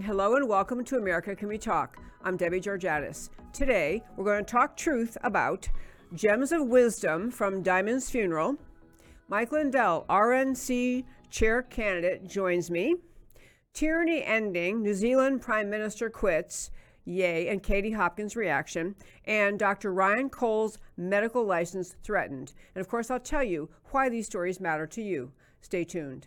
and hello and welcome to America Can We Talk. I'm Debbie Georgatos. Today, we're going to talk truth about Gems of Wisdom from Diamond's Funeral. Mike Lindell, RNC chair candidate, joins me. Tyranny ending, New Zealand Prime Minister quits, yay, and Katie Hopkins' reaction, and Dr. Ryan Cole's medical license threatened. And of course, I'll tell you why these stories matter to you. Stay tuned.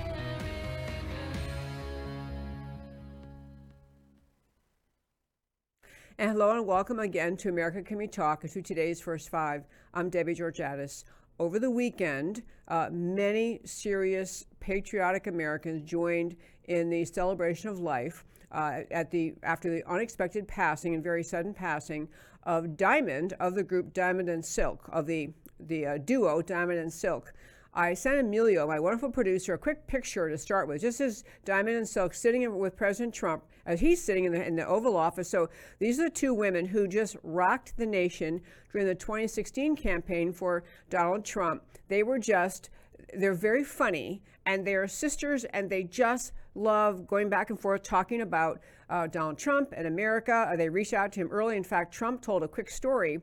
And hello and welcome again to America Can We Talk to today's First Five. I'm Debbie Georgatos. Over the weekend, uh, many serious patriotic Americans joined in the celebration of life uh, at the after the unexpected passing and very sudden passing of Diamond of the group Diamond and Silk of the the uh, duo Diamond and Silk. I sent Emilio, my wonderful producer, a quick picture to start with, just as Diamond and Silk sitting with President Trump as he's sitting in the, in the Oval Office. So these are the two women who just rocked the nation during the 2016 campaign for Donald Trump. They were just, they're very funny and they're sisters and they just love going back and forth talking about uh, Donald Trump and America. They reached out to him early. In fact, Trump told a quick story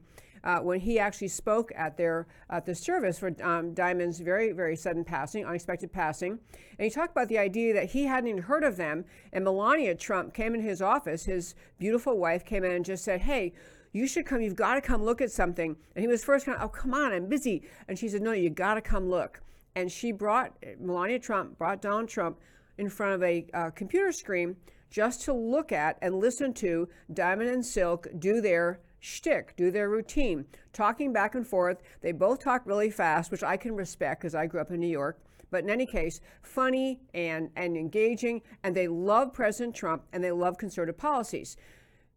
uh, when he actually spoke at their at the service for um, Diamond's very very sudden passing, unexpected passing, and he talked about the idea that he hadn't even heard of them. And Melania Trump came in his office, his beautiful wife came in and just said, "Hey." You should come. You've got to come look at something. And he was first kind of, oh, come on, I'm busy. And she said, no, you got to come look. And she brought Melania Trump, brought Donald Trump in front of a uh, computer screen just to look at and listen to Diamond and Silk do their shtick, do their routine, talking back and forth. They both talk really fast, which I can respect because I grew up in New York. But in any case, funny and, and engaging, and they love President Trump and they love conservative policies.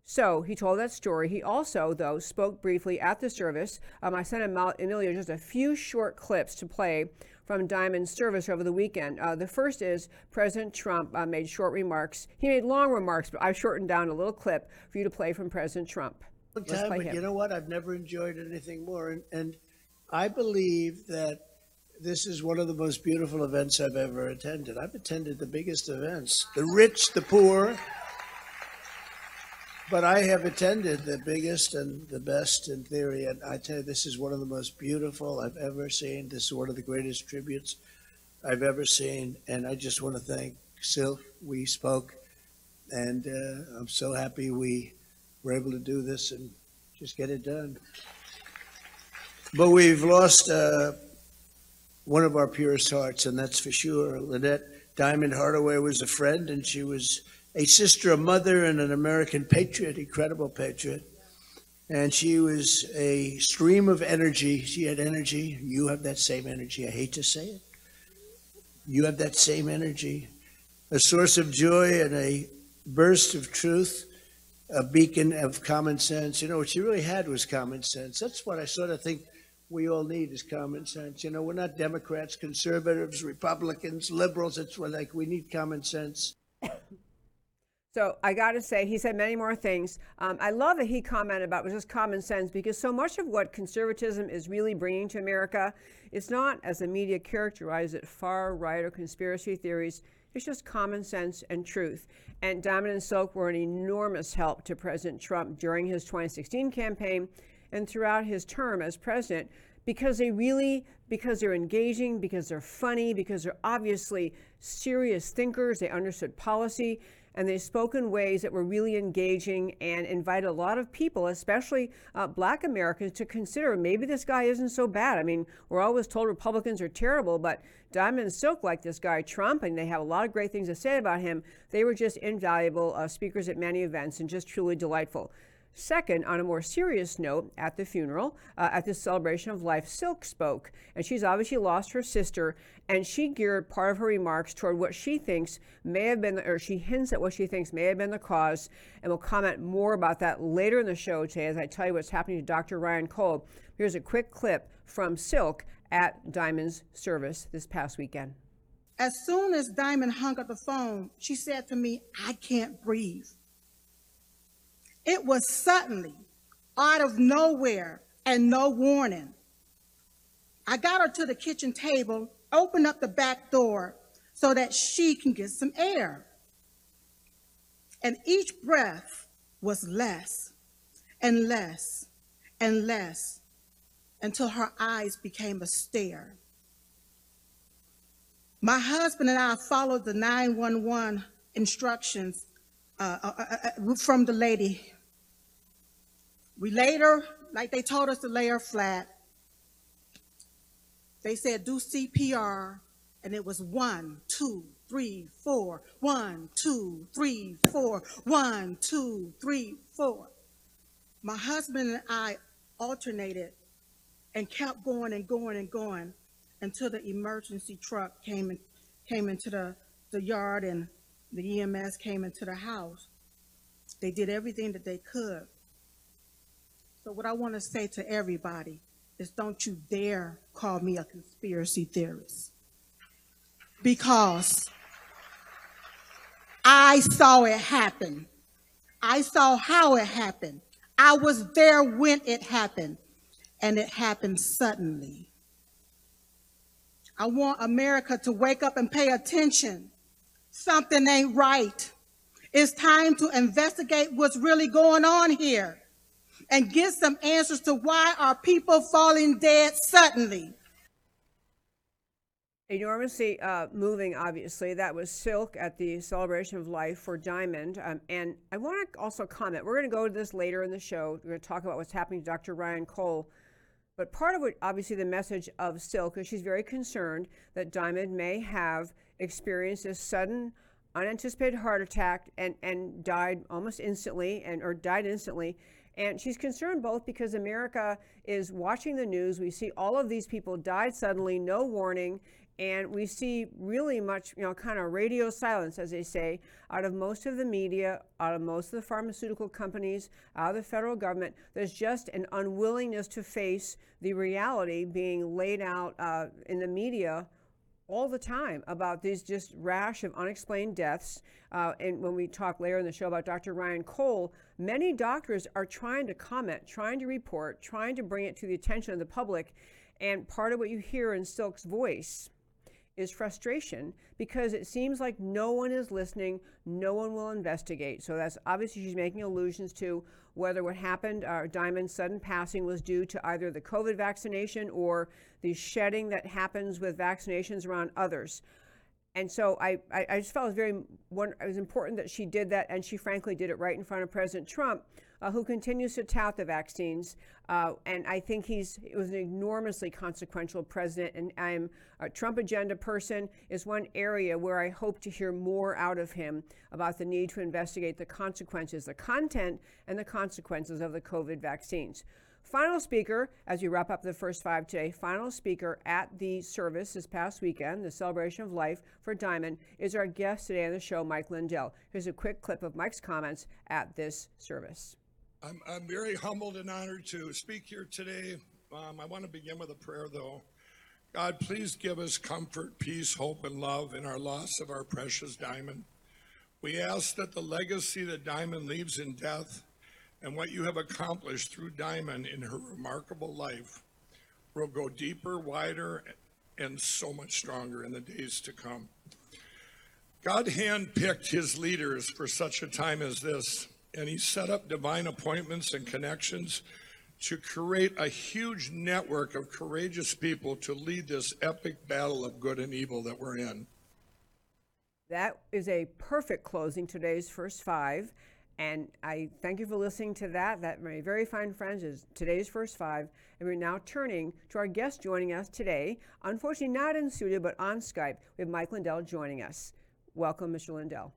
So he told that story. He also, though, spoke briefly at the service. Um, I sent him out, Emilio just a few short clips to play from Diamond's service over the weekend. Uh, the first is President Trump uh, made short remarks. He made long remarks, but I've shortened down a little clip for you to play from President Trump time, but him. you know what? I've never enjoyed anything more. And, and I believe that this is one of the most beautiful events I've ever attended. I've attended the biggest events, the rich, the poor, but I have attended the biggest and the best in theory. And I tell you, this is one of the most beautiful I've ever seen. This is one of the greatest tributes I've ever seen. And I just want to thank Silk. We spoke, and uh, I'm so happy we we're able to do this and just get it done. But we've lost uh, one of our purest hearts, and that's for sure. Lynette Diamond Hardaway was a friend, and she was a sister, a mother, and an American patriot, incredible patriot. And she was a stream of energy. She had energy. You have that same energy. I hate to say it. You have that same energy. A source of joy and a burst of truth a beacon of common sense. You know, what she really had was common sense. That's what I sort of think we all need is common sense. You know, we're not Democrats, conservatives, Republicans, liberals. It's like we need common sense. So I got to say, he said many more things. Um, I love that he commented about was just common sense because so much of what conservatism is really bringing to America is not, as the media characterizes it, far right or conspiracy theories. It's just common sense and truth. And Diamond and Silk were an enormous help to President Trump during his 2016 campaign and throughout his term as president because they really, because they're engaging, because they're funny, because they're obviously serious thinkers, they understood policy and they spoke in ways that were really engaging and invited a lot of people, especially uh, black Americans, to consider maybe this guy isn't so bad. I mean, we're always told Republicans are terrible, but Diamond and Silk, like this guy Trump, and they have a lot of great things to say about him, they were just invaluable uh, speakers at many events and just truly delightful. Second, on a more serious note, at the funeral, uh, at the celebration of life, Silk spoke, and she's obviously lost her sister, and she geared part of her remarks toward what she thinks may have been, or she hints at what she thinks may have been the cause, and we'll comment more about that later in the show today as I tell you what's happening to Dr. Ryan Cole. Here's a quick clip from Silk at Diamond's service this past weekend. As soon as Diamond hung up the phone, she said to me, I can't breathe. It was suddenly, out of nowhere, and no warning. I got her to the kitchen table, opened up the back door so that she can get some air. And each breath was less and less and less until her eyes became a stare. My husband and I followed the 911 instructions uh, uh, uh, uh, from the lady. We laid her, like they told us to lay her flat. They said, do CPR, and it was one, two, three, four, one, two, three, four, one, two, three, four. My husband and I alternated and kept going and going and going until the emergency truck came in, came into the, the yard and the EMS came into the house. They did everything that they could. So what I want to say to everybody is don't you dare call me a conspiracy theorist. Because I saw it happen. I saw how it happened. I was there when it happened and it happened suddenly. I want America to wake up and pay attention. Something ain't right. It's time to investigate what's really going on here and get some answers to why are people falling dead suddenly. Enormously uh, moving, obviously. That was Silk at the Celebration of Life for Diamond. Um, and I want to also comment, we're going to go to this later in the show. We're going to talk about what's happening to Dr. Ryan Cole but part of what, obviously, the message of Silk is she's very concerned that Diamond may have experienced a sudden, unanticipated heart attack and, and died almost instantly, and or died instantly. And she's concerned both because America is watching the news. We see all of these people died suddenly, no warning, and we see really much, you know, kind of radio silence, as they say, out of most of the media, out of most of the pharmaceutical companies, out of the federal government. There's just an unwillingness to face the reality being laid out uh, in the media all the time about these just rash of unexplained deaths. Uh, and when we talk later in the show about Dr. Ryan Cole, many doctors are trying to comment, trying to report, trying to bring it to the attention of the public. And part of what you hear in Silk's voice is frustration because it seems like no one is listening, no one will investigate. So that's obviously she's making allusions to whether what happened, uh, Diamond's sudden passing, was due to either the COVID vaccination or the shedding that happens with vaccinations around others. And so I, I, I just felt it was very it was important that she did that, and she frankly did it right in front of President Trump, uh, who continues to tout the vaccines. Uh, and I think he's it was an enormously consequential president. And I'm a Trump agenda person is one area where I hope to hear more out of him about the need to investigate the consequences, the content, and the consequences of the COVID vaccines. Final speaker, as we wrap up the first five today, final speaker at the service this past weekend, the celebration of life for Diamond, is our guest today on the show, Mike Lindell. Here's a quick clip of Mike's comments at this service. I'm, I'm very humbled and honored to speak here today. Um, I want to begin with a prayer, though. God, please give us comfort, peace, hope, and love in our loss of our precious Diamond. We ask that the legacy that Diamond leaves in death and what you have accomplished through Diamond in her remarkable life will go deeper, wider, and so much stronger in the days to come. God handpicked his leaders for such a time as this, and he set up divine appointments and connections to create a huge network of courageous people to lead this epic battle of good and evil that we're in. That is a perfect closing today's first five. And I thank you for listening to that. That, my very fine friends, is today's first five. And we're now turning to our guest joining us today. Unfortunately, not in studio, but on Skype. We have Mike Lindell joining us. Welcome, Mr. Lindell.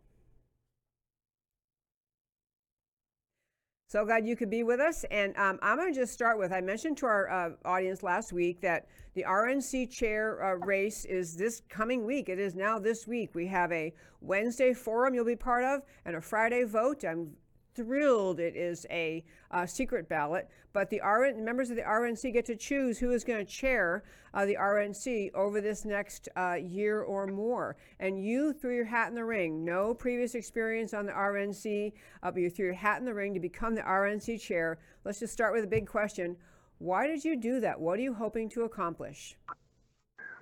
So glad you could be with us. And um, I'm going to just start with I mentioned to our uh, audience last week that the RNC chair uh, race is this coming week. It is now this week. We have a Wednesday forum you'll be part of and a Friday vote. I'm thrilled it is a uh, secret ballot, but the RN, members of the RNC get to choose who is going to chair uh, the RNC over this next uh, year or more. And you threw your hat in the ring. No previous experience on the RNC, uh, but you threw your hat in the ring to become the RNC chair. Let's just start with a big question. Why did you do that? What are you hoping to accomplish?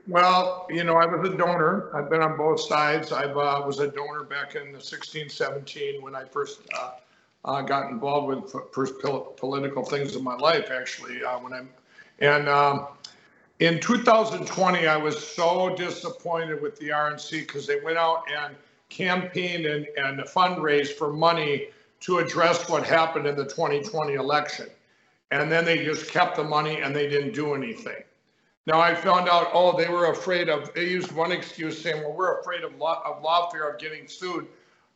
Well, you know, I was a donor. I've been on both sides. I uh, was a donor back in 16, 17 when I first uh, got involved with first political things in my life, actually. Uh, when I'm and um, in 2020, I was so disappointed with the RNC because they went out and campaigned and, and fundraised for money to address what happened in the 2020 election. And then they just kept the money and they didn't do anything. Now I found out, oh, they were afraid of, they used one excuse saying, well, we're afraid of, law, of lawfare of getting sued.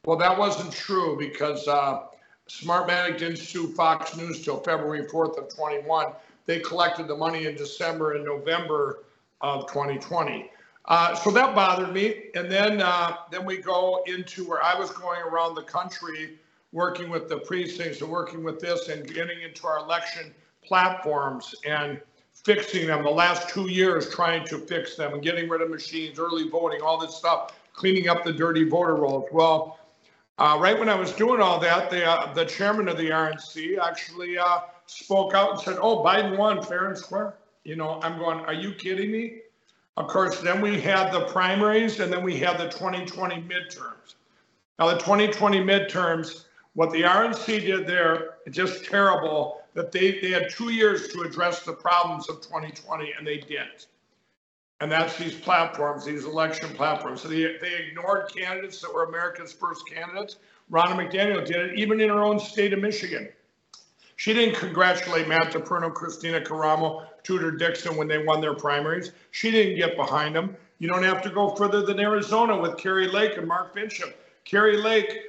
Well, that wasn't true because uh, Smartmatic didn't sue Fox News till February 4th of 21. They collected the money in December and November of 2020. Uh, so that bothered me. And then, uh, then we go into where I was going around the country, working with the precincts and working with this and getting into our election platforms and fixing them the last two years, trying to fix them and getting rid of machines, early voting, all this stuff, cleaning up the dirty voter rolls. Well, uh, right when I was doing all that, the, uh, the chairman of the RNC actually uh, spoke out and said, oh, Biden won fair and square. You know, I'm going, are you kidding me? Of course, then we had the primaries and then we had the 2020 midterms. Now, the 2020 midterms, what the RNC did there, just terrible that they, they had two years to address the problems of 2020 and they didn't. And that's these platforms, these election platforms. So they, they ignored candidates that were America's first candidates. Ronna McDaniel did it, even in her own state of Michigan. She didn't congratulate Matt DePerno, Kristina Karamo, Tudor Dixon when they won their primaries. She didn't get behind them. You don't have to go further than Arizona with Kari Lake and Mark Finchem. Kari Lake,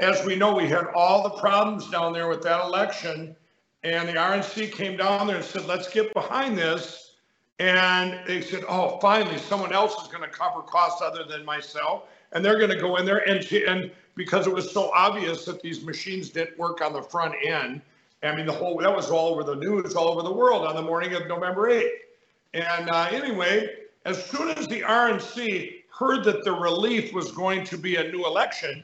as we know, we had all the problems down there with that election. And the RNC came down there and said, let's get behind this and they said, oh, finally, someone else is going to cover costs other than myself. And they're going to go in there and, and because it was so obvious that these machines didn't work on the front end. I mean, the whole, that was all over the news, all over the world on the morning of November 8th. And uh, anyway, as soon as the RNC heard that the relief was going to be a new election,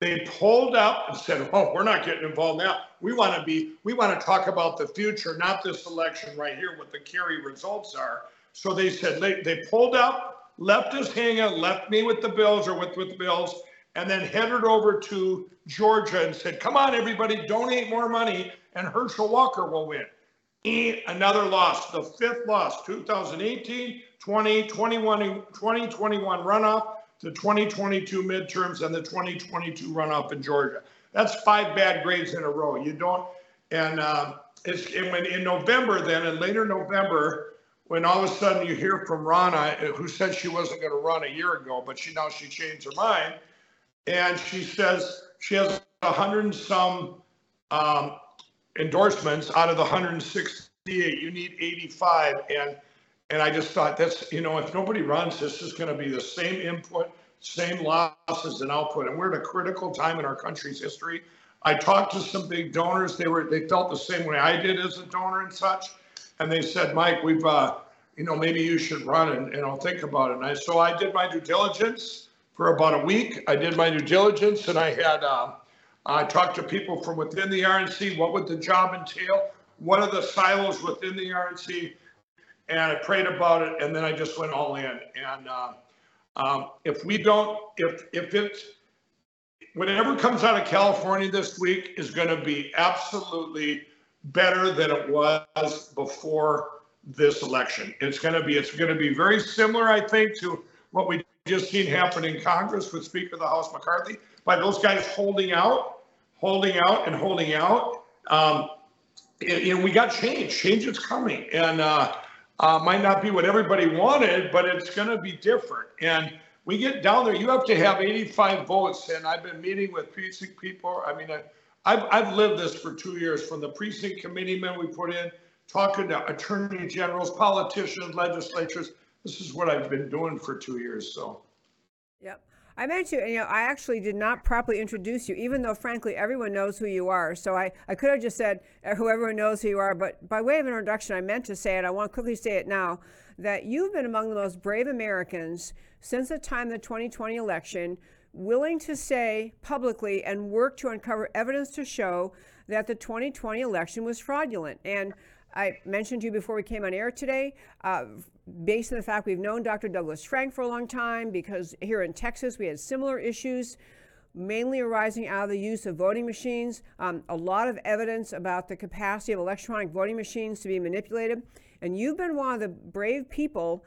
they pulled up and said, "Oh, we're not getting involved now. We want to be. We want to talk about the future, not this election right here. What the Kerry results are." So they said they, they pulled up, left us hanging, left me with the Bills or with with the Bills, and then headed over to Georgia and said, "Come on, everybody, donate more money, and Herschel Walker will win." Another loss, the fifth loss, 2018, 20, 21, 2021 runoff the 2022 midterms and the 2022 runoff in Georgia. That's five bad grades in a row. You don't, and uh, it's and when in November then, and later November, when all of a sudden you hear from Ronna, who said she wasn't going to run a year ago, but she now she changed her mind, and she says she has a hundred and some um, endorsements out of the 168. You need 85, and and I just thought that's, you know, if nobody runs, this is going to be the same input, same losses and output. And we're at a critical time in our country's history. I talked to some big donors. They were, they felt the same way I did as a donor and such. And they said, Mike, we've, uh, you know, maybe you should run and, and I'll think about it. And I, so I did my due diligence for about a week. I did my due diligence and I had, uh, I talked to people from within the RNC. What would the job entail? What are the silos within the RNC? And I prayed about it, and then I just went all in. And uh, um, if we don't, if if it, whatever comes out of California this week is going to be absolutely better than it was before this election. It's going to be it's going to be very similar, I think, to what we just seen happen in Congress with Speaker of the House McCarthy by those guys holding out, holding out, and holding out. Um, and, and we got change. Change is coming, and. Uh, uh, might not be what everybody wanted, but it's going to be different. And we get down there, you have to have 85 votes. And I've been meeting with precinct people. I mean, I, I've, I've lived this for two years, from the precinct committeemen we put in, talking to attorney generals, politicians, legislatures. This is what I've been doing for two years, so. Yep. I meant to, you know, I actually did not properly introduce you, even though frankly everyone knows who you are. So I, I could have just said uh, who everyone knows who you are, but by way of introduction, I meant to say it. I want to quickly say it now that you've been among the most brave Americans since the time of the 2020 election, willing to say publicly and work to uncover evidence to show that the 2020 election was fraudulent. And I mentioned to you before we came on air today, uh, based on the fact we've known Dr. Douglas Frank for a long time, because here in Texas we had similar issues, mainly arising out of the use of voting machines. Um, a lot of evidence about the capacity of electronic voting machines to be manipulated. And you've been one of the brave people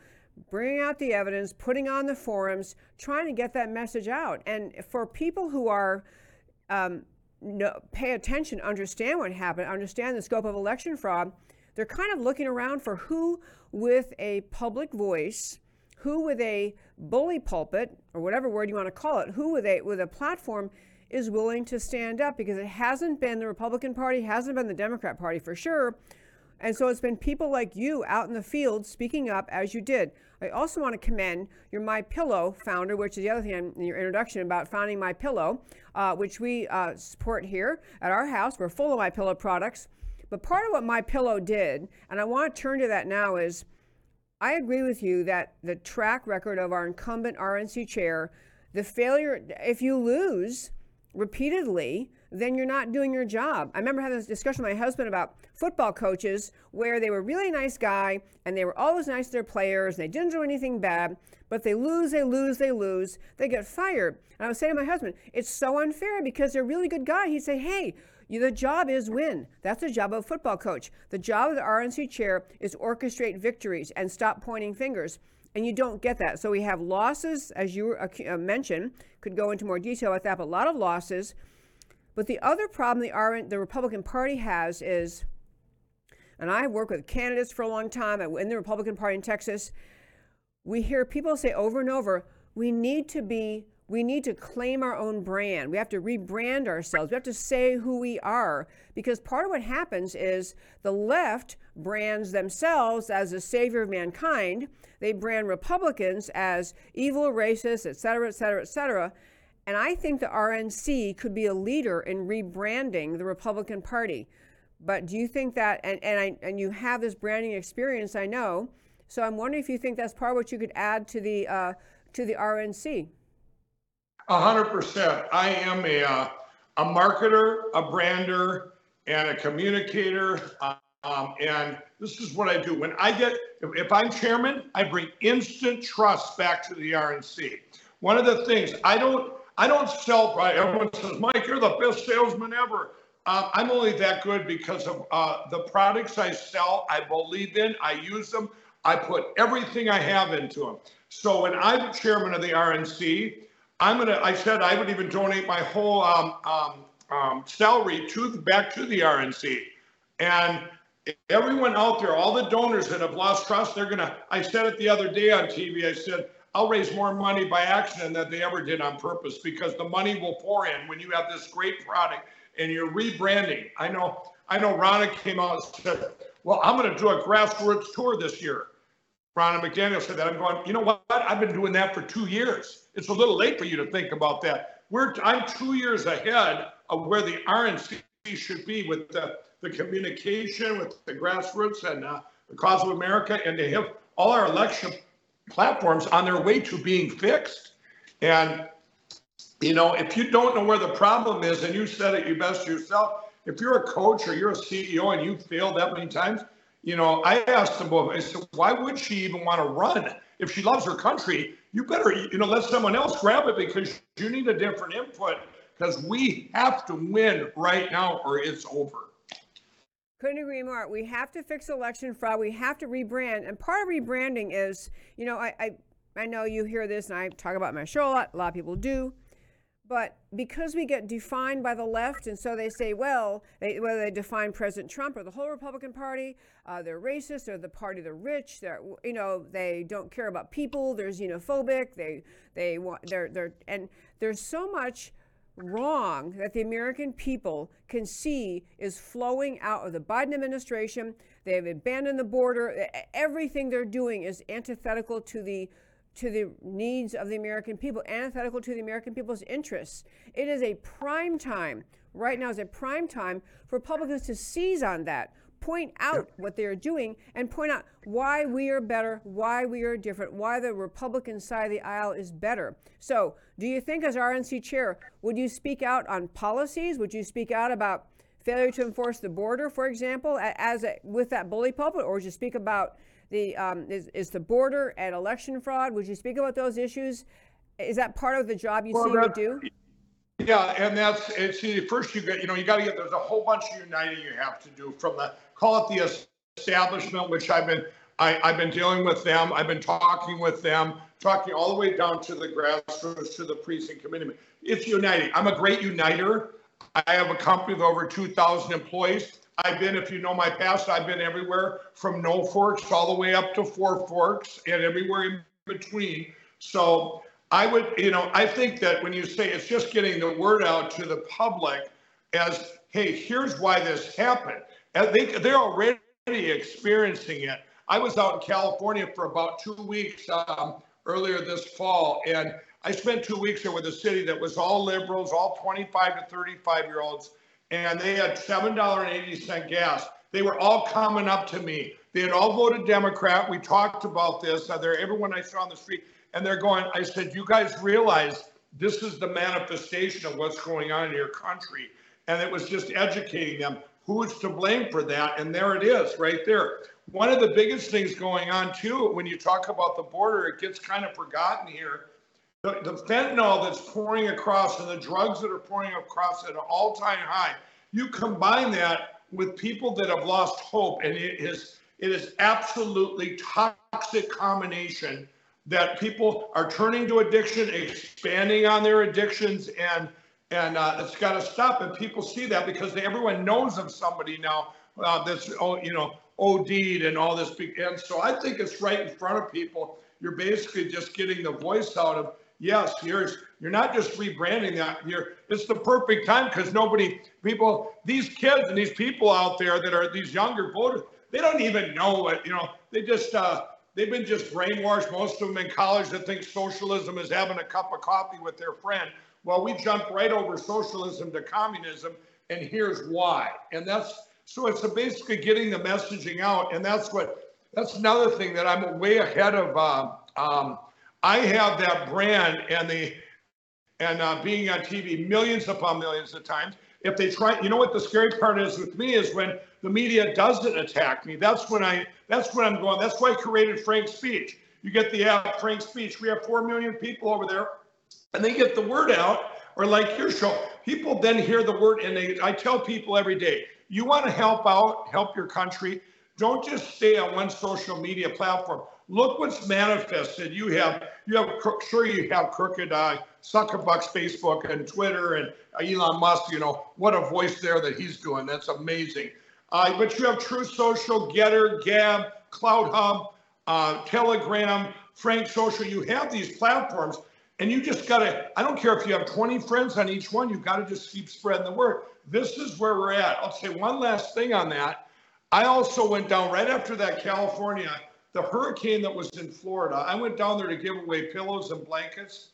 bringing out the evidence, putting on the forums, trying to get that message out. And for people who are um, no, pay attention, understand what happened, understand the scope of election fraud, they're kind of looking around for who with a public voice, who with a bully pulpit, or whatever word you want to call it, who with a with a platform is willing to stand up because it hasn't been the Republican Party, hasn't been the Democrat Party for sure. And so it's been people like you out in the field speaking up as you did. I also want to commend your My Pillow founder, which is the other thing in your introduction about founding My Pillow, uh, which we uh, support here at our house. We're full of My Pillow products. But part of what My Pillow did, and I want to turn to that now, is I agree with you that the track record of our incumbent RNC chair, the failure, if you lose repeatedly, then you're not doing your job. I remember having this discussion with my husband about football coaches where they were really nice guy and they were always nice to their players and they didn't do anything bad, but they lose, they lose, they lose, they get fired. And I was saying to my husband, it's so unfair because they're a really good guy. He'd say, hey, the job is win. That's the job of a football coach. The job of the RNC chair is orchestrate victories and stop pointing fingers. And you don't get that. So we have losses, as you uh, mentioned, could go into more detail about that, but a lot of losses. But the other problem the, RN, the Republican Party has is, and I have worked with candidates for a long time in the Republican Party in Texas, we hear people say over and over, we need to be we need to claim our own brand. We have to rebrand ourselves. We have to say who we are. Because part of what happens is the left brands themselves as the savior of mankind. They brand Republicans as evil, racist, et cetera, et cetera, et cetera. And I think the RNC could be a leader in rebranding the Republican Party. But do you think that, and, and, I, and you have this branding experience, I know. So I'm wondering if you think that's part of what you could add to the, uh, to the RNC. A hundred percent. I am a, uh, a marketer, a brander, and a communicator. Um, and this is what I do. When I get, if, if I'm chairman, I bring instant trust back to the RNC. One of the things I don't, I don't sell. Right? Everyone says, Mike, you're the best salesman ever. Uh, I'm only that good because of uh, the products I sell. I believe in. I use them. I put everything I have into them. So when I'm chairman of the RNC, I'm gonna, I said I would even donate my whole um, um, um, salary to back to the RNC. And everyone out there, all the donors that have lost trust, they're gonna, I said it the other day on TV, I said, I'll raise more money by accident than they ever did on purpose because the money will pour in when you have this great product and you're rebranding. I know, I know Ronna came out and said, well, I'm gonna do a grassroots tour this year. Ronna McDaniel said that. I'm going, you know what? I've been doing that for two years. It's a little late for you to think about that. We're, I'm two years ahead of where the RNC should be with the, the communication, with the grassroots and uh, the cause of America, and to have all our election platforms on their way to being fixed. And, you know, if you don't know where the problem is, and you said it you best yourself, if you're a coach or you're a CEO and you failed that many times, you know, I asked them both, I said, why would she even want to run? If she loves her country, you better, you know, let someone else grab it because you need a different input because we have to win right now or it's over. Couldn't agree more. We have to fix election fraud. We have to rebrand. And part of rebranding is, you know, I, I, I know you hear this and I talk about my show a lot. A lot of people do. But because we get defined by the left, and so they say, well, they, whether they define President Trump or the whole Republican Party, uh, they're racist, they're the party of the rich, they're, you know, they don't care about people, they're xenophobic, they, they want, they're, they're, and there's so much wrong that the American people can see is flowing out of the Biden administration. They have abandoned the border. Everything they're doing is antithetical to the to the needs of the American people, antithetical to the American people's interests. It is a prime time right now is a prime time for Republicans to seize on that, point out what they're doing, and point out why we are better, why we are different, why the Republican side of the aisle is better. So, do you think, as RNC chair, would you speak out on policies? Would you speak out about failure to enforce the border, for example, as a, with that bully pulpit, or would you speak about the um, is, is the border and election fraud? Would you speak about those issues? Is that part of the job you Well, see that- do? Yeah, and that's, it's, see, first you get, you know, you gotta get, there's a whole bunch of uniting you have to do from the, call it the establishment, which I've been, I, I've been dealing with them, I've been talking with them, talking all the way down to the grassroots, to the precinct committee. It's uniting. I'm a great uniter. I have a company with over two thousand employees. I've been, if you know my past, I've been everywhere from no forks all the way up to four forks and everywhere in between. So I would, you know, I think that when you say it's just getting the word out to the public as, hey, here's why this happened. And they, they're already experiencing it. I was out in California for about two weeks um, earlier this fall, and I spent two weeks there with a city that was all liberals, all 25 to 35 year olds, and they had $7.80 gas. They were all coming up to me. They had all voted Democrat. We talked about this. Uh, they're, everyone I saw on the street, and they're going, I said, you guys realize this is the manifestation of what's going on in your country. And it was just educating them who's to blame for that. And there it is, right there. One of the biggest things going on, too, when you talk about the border, it gets kind of forgotten here. The, the fentanyl that's pouring across and the drugs that are pouring across at an all time high, you combine that with people that have lost hope, and it is it is absolutely toxic combination that people are turning to addiction, expanding on their addictions, and and uh, it's got to stop. And people see that because they, everyone knows of somebody now uh, that's oh you know OD'd and all this. And so I think it's right in front of people. You're basically just getting the voice out of yes, here's you're not just rebranding that. You're it's the perfect time because nobody people these kids and these people out there that are these younger voters they don't even know it. you know they just uh, they've been just brainwashed most of them in college that think socialism is having a cup of coffee with their friend well we jumped right over socialism to communism and here's why and that's so it's basically getting the messaging out and that's what that's another thing that i'm way ahead of uh, um, i have that brand and the and uh, being on TV millions upon millions of times. If they try, you know what the scary part is with me is when the media doesn't attack me. That's when I, that's when I'm going. That's why I created Frank Speech. You get the app Frank Speech. We have four million people over there, and they get the word out. Or like your show, people then hear the word, and they. I tell people every day, you want to help out, help your country. Don't just stay on one social media platform. Look what's manifested. You have, you have, sure you have crooked uh, suckerbucks, Facebook and Twitter and Elon Musk. You know what a voice there that he's doing. That's amazing. Uh, but you have Truth Social, Gettr, Gab, CloutHub, uh, Telegram, Frank Social. You have these platforms, and you just gotta. I don't care if you have 20 friends on each one. You have gotta just keep spreading the word. This is where we're at. I'll say one last thing on that. I also went down right after that California, the hurricane that was in Florida. I went down there to give away pillows and blankets.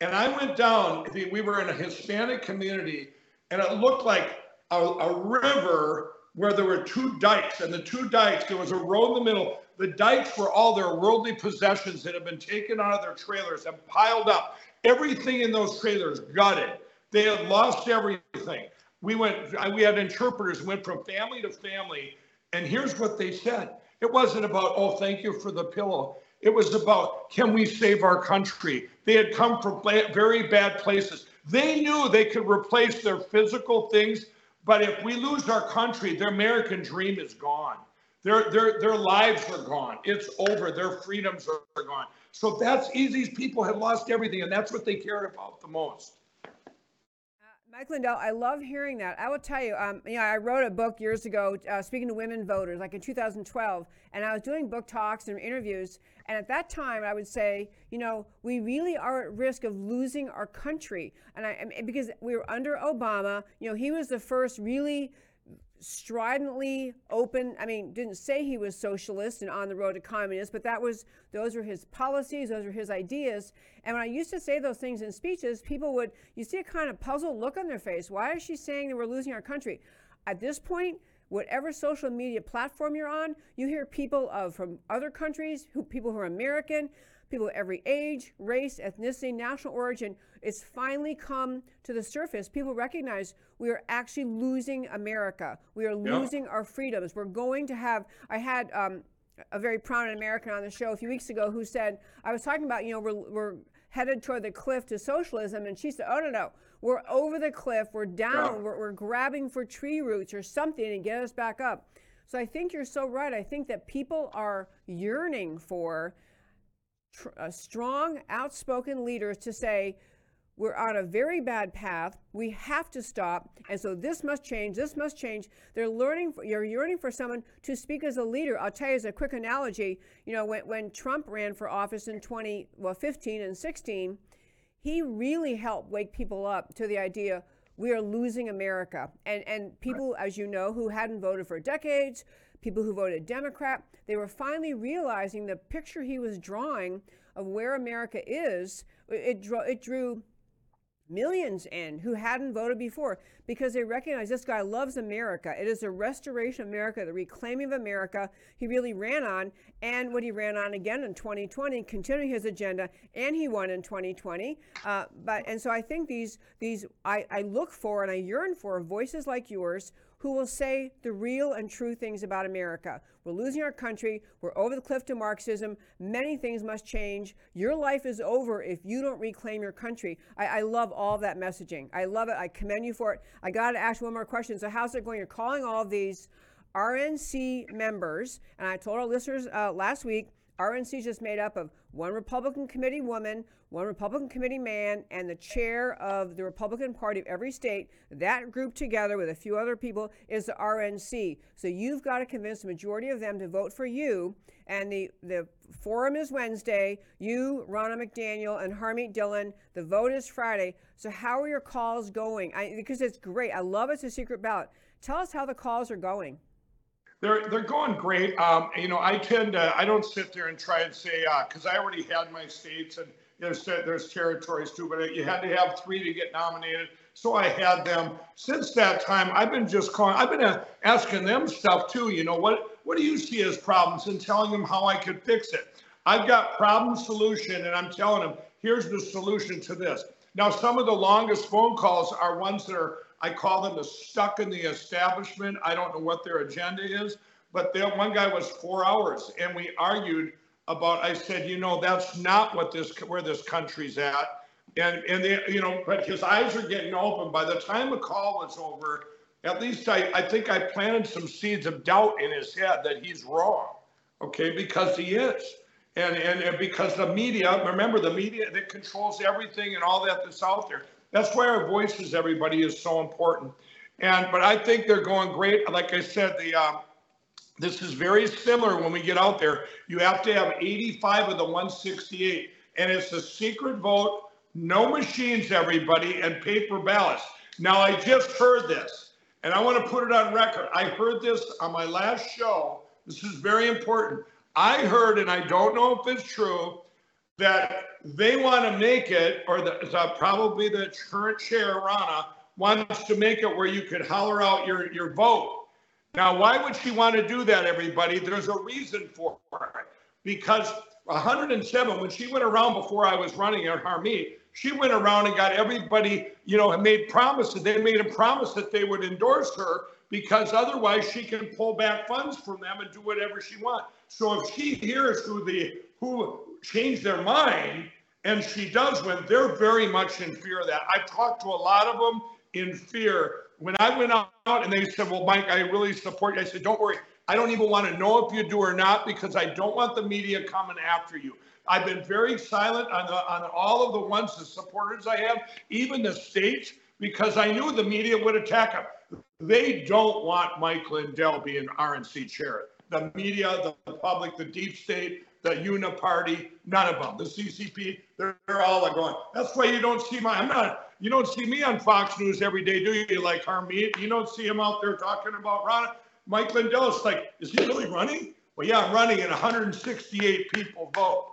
And I went down, we were in a Hispanic community, and it looked like a, a river where there were two dikes. And the two dikes, there was a road in the middle. The dikes were all their worldly possessions that had been taken out of their trailers and piled up. Everything in those trailers gutted. They had lost everything. We went, we had interpreters, went from family to family. And here's what they said it wasn't about, oh, thank you for the pillow. It was about, can we save our country? They had come from very bad places. They knew they could replace their physical things, but if we lose our country, their American dream is gone. Their, their, their lives are gone. It's over. Their freedoms are gone. So that's easy. People had lost everything, and that's what they cared about the most. Mike Lindell, I love hearing that. I will tell you, um, you know, I wrote a book years ago uh, speaking to women voters, like in 2012, and I was doing book talks and interviews. And at that time, I would say, you know, we really are at risk of losing our country. And I, because we were under Obama, you know, he was the first really stridently open i mean didn't say he was socialist and on the road to communist but that was those were his policies those were his ideas. And when i used to say those things in speeches people would you see a kind of puzzled look on their face. Why is she saying that we're losing our country? At this point whatever social media platform you're on you hear people of from other countries who people who are american people of every age, race, ethnicity, national origin. It's finally come to the surface. People recognize we are actually losing America. We are losing our freedoms. We're going to have, I had, um, a very prominent American on the show a few weeks ago who said, I was talking about, you know, we're, we're headed toward the cliff to socialism. And she said, Oh, no, no, we're over the cliff. We're down. Yeah. We're, we're grabbing for tree roots or something to get us back up. So I think you're so right. I think that people are yearning for tr- uh, strong, outspoken leaders to say, we're on a very bad path. We have to stop. And so this must change. This must change. They're learning, for, you're yearning for someone to speak as a leader. I'll tell you as a quick analogy, you know, when, when Trump ran for office in 20, well, 15 and 16, he really helped wake people up to the idea we are losing America. And, and people, as you know, who hadn't voted for decades, people who voted Democrat, they were finally realizing the picture he was drawing of where America is. It, drew, it drew millions in who hadn't voted before because they recognize this guy loves America. It is a restoration of America, the reclaiming of America. He really ran on, and what he ran on again in 2020, continuing his agenda, and he won in 2020. Uh, but and so I think these these I, I look for and I yearn for voices like yours who will say the real and true things about America. We're losing our country. We're over the cliff to Marxism. Many things must change. Your life is over if you don't reclaim your country. I, I love all that messaging. I love it. I commend you for it. I got to ask one more question. So, how's it going? You're calling all these RNC members, and I told our listeners uh, last week RNC is just made up of one Republican committee woman, one Republican committee man, and the chair of the Republican Party of every state. That group together with a few other people is the RNC. So you've got to convince the majority of them to vote for you. And the, the forum is Wednesday. You, Ronna McDaniel, and Harmeet Dillon. The vote is Friday. So how are your calls going? I, because it's great. I love it's a secret ballot. Tell us how the calls are going. They're they're going great. Um, you know, I tend to I don't sit there and try and say because I already had my states and there's there's territories too, but you had to have three to get nominated. So I had them. Since that time, I've been just calling. I've been uh, asking them stuff too. You know, what what do you see as problems and telling them how I could fix it. I've got problem solution, and I'm telling them here's the solution to this. Now, some of the longest phone calls are ones that are I call them the stuck in the establishment. I don't know what their agenda is, but the one guy was four hours, and we argued about. I said, you know, that's not what this where this country's at, and and they, you know, but his eyes are getting open. By the time the call was over, at least I I think I planted some seeds of doubt in his head that he's wrong. Okay, because he is. And, and, and because the media, remember the media that controls everything and all that that's out there. That's why our voices, everybody, is so important. And but I think they're going great. Like I said, the um, this is very similar when we get out there. You have to have 85 of the 168, and it's a secret vote, no machines, everybody, and paper ballots. Now I just heard this, and I want to put it on record. I heard this on my last show. This is very important. I heard, and I don't know if it's true, that they want to make it, or the, the, probably the current chair, Ronna, wants to make it where you could holler out your, your vote. Now, why would she want to do that, everybody? There's a reason for it. Because 107, when she went around before I was running at Harmeet, she went around and got everybody, you know, made promises. They made a promise that they would endorse her because otherwise she can pull back funds from them and do whatever she wants. So if she hears who the who changed their mind and she does when they're very much in fear of that. I've talked to a lot of them in fear. When I went out and they said, "Well, Mike, I really support you," I said, "Don't worry. I don't even want to know if you do or not because I don't want the media coming after you." I've been very silent on the, on all of the ones, the supporters I have, even the states because I knew the media would attack them. They don't want Mike Lindell being RNC chair. The media, the public, the deep state, the Uniparty, none of them. The CCP, they're, they're all like going. That's why you don't see my. I'm not. You don't see me on Fox News every day, do you? Like Harmeet, you don't see him out there talking about Ron. Mike Lindell is like, is he really running? Well, yeah, I'm running, and 168 people vote.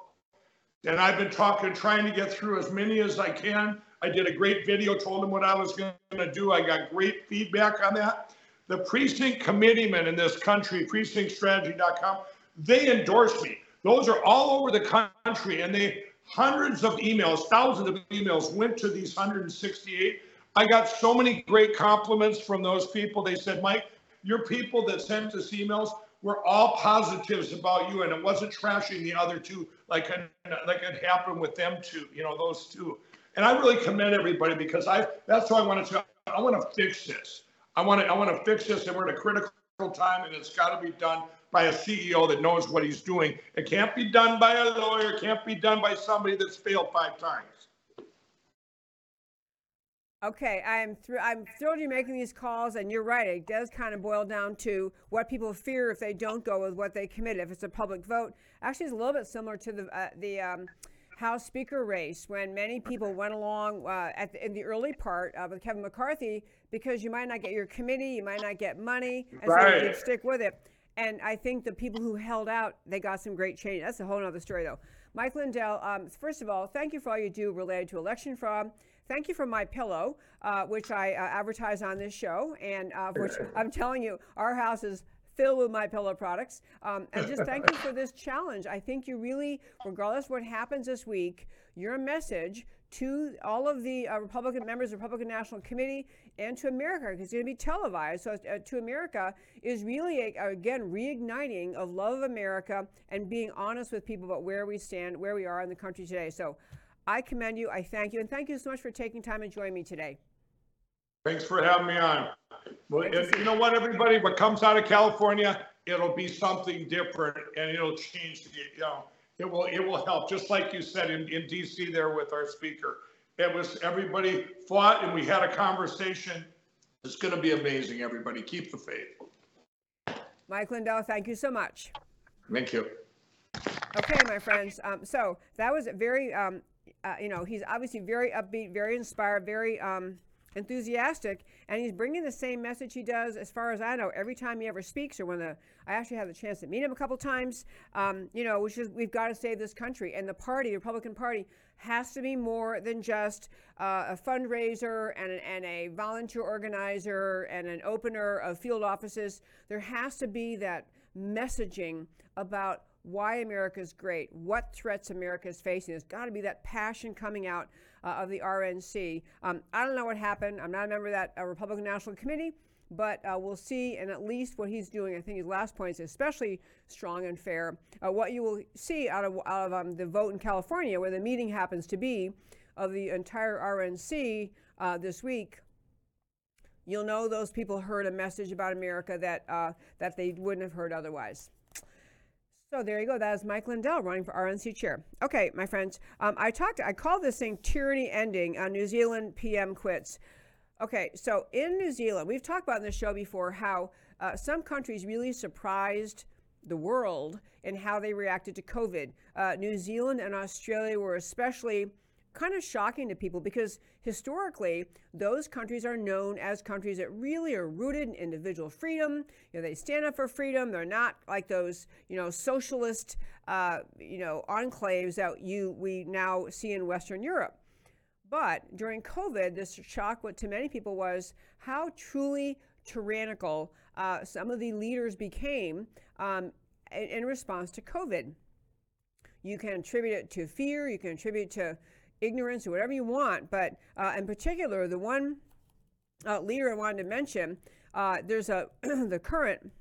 And I've been talking, trying to get through as many as I can. I did a great video, told them what I was going to do. I got great feedback on that. The precinct committeemen in this country, precinctstrategy.com, they endorsed me. Those are all over the country, and they hundreds of emails, thousands of emails went to these 168. I got so many great compliments from those people. They said, Mike, your people that sent us emails were all positives about you, and it wasn't trashing the other two like like it happened with them two, you know, those two. And I really commend everybody because I that's why I want to I want to fix this. I want to I want to fix this, and we're in a critical time, and it's got to be done by a CEO that knows what he's doing. It can't be done by a lawyer. It can't be done by somebody that's failed five times. Okay, I'm thr- I'm thrilled you're making these calls, and you're right. It does kind of boil down to what people fear if they don't go with what they committed. If it's a public vote, actually, it's a little bit similar to the uh, the um, House Speaker race when many people went along uh, at the, in the early part uh, with Kevin McCarthy because you might not get your committee, you might not get money, and Right. so you'd stick with it. And I think the people who held out, they got some great change. That's a whole other story, though. Mike Lindell, um, first of all, thank you for all you do related to election fraud. Thank you for MyPillow, uh, which I uh, advertise on this show, and uh, which I'm telling you, our house is filled with MyPillow products. Um, and just thank you for this challenge. I think you really, regardless what happens this week, your message to all of the uh, Republican members, of the Republican National Committee, and to America, because it's going to be televised. So uh, to America is really a, again reigniting of love of America and being honest with people about where we stand, where we are in the country today. So I commend you. I thank you, and thank you so much for taking time and joining me today. Thanks for having me on. Well, and you know what, everybody, what comes out of California, it'll be something different and it'll change, the you know, it will, it will help, just like you said in, in DC there with our speaker. It was, everybody fought and we had a conversation. It's gonna be amazing, everybody. Keep the faith. Mike Lindell, thank you so much. Thank you. Okay, my friends. Um, so that was very, um, uh, you know, he's obviously very upbeat, very inspired, very um, enthusiastic, and he's bringing the same message he does, as far as I know, every time he ever speaks, or when the I actually had the chance to meet him a couple times. Um, you know, which is we've got to save this country, and the party, the Republican Party, has to be more than just uh, a fundraiser and, an, and a volunteer organizer and an opener of field offices. There has to be that messaging about why America is great, what threats America is facing. There's got to be that passion coming out uh, of the RNC. Um, I don't know what happened. I'm not a member of that uh, Republican National Committee, but uh, we'll see. And at least what he's doing, I think his last point is especially strong and fair. Uh, what you will see out of, out of um, the vote in California, where the meeting happens to be of the entire RNC uh, this week, you'll know those people heard a message about America that uh, that they wouldn't have heard otherwise. So there you go. That is Mike Lindell running for RNC chair. Okay, my friends. Um, I talked. I call this thing tyranny ending. Uh, New Zealand PM quits. Okay, so in New Zealand, we've talked about in the show before how uh, some countries really surprised the world in how they reacted to COVID. Uh, New Zealand and Australia were especially kind of shocking to people because historically those countries are known as countries that really are rooted in individual freedom. You know they stand up for freedom. They're not like those you know socialist uh, you know enclaves that you we now see in western europe. But during covid this shock to many people was how truly tyrannical uh, some of the leaders became um, in, in response to covid. You can attribute it to fear. You can attribute to ignorance or whatever you want. But uh, in particular, the one uh, leader I wanted to mention, uh, there's a the current,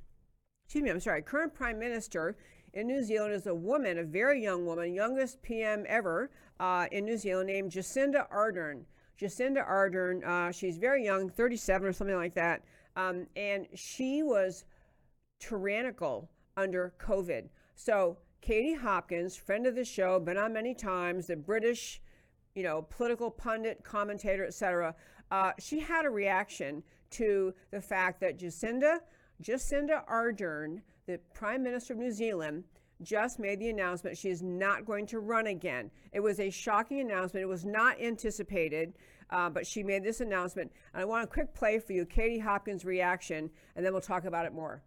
excuse me, I'm sorry, current prime minister in New Zealand is a woman, a very young woman, youngest PM ever uh, in New Zealand, named Jacinda Ardern. Jacinda Ardern, uh, she's very young, 37 or something like that, um, and she was tyrannical under COVID. So Katie Hopkins, friend of the show, been on many times, the British you know, political pundit, commentator, etc. uh, she had a reaction to the fact that Jacinda, Jacinda Ardern, the Prime Minister of New Zealand, just made the announcement she is not going to run again. It was a shocking announcement. It was not anticipated, uh, but she made this announcement. And I want a quick play for you, Katie Hopkins' reaction, and then we'll talk about it more.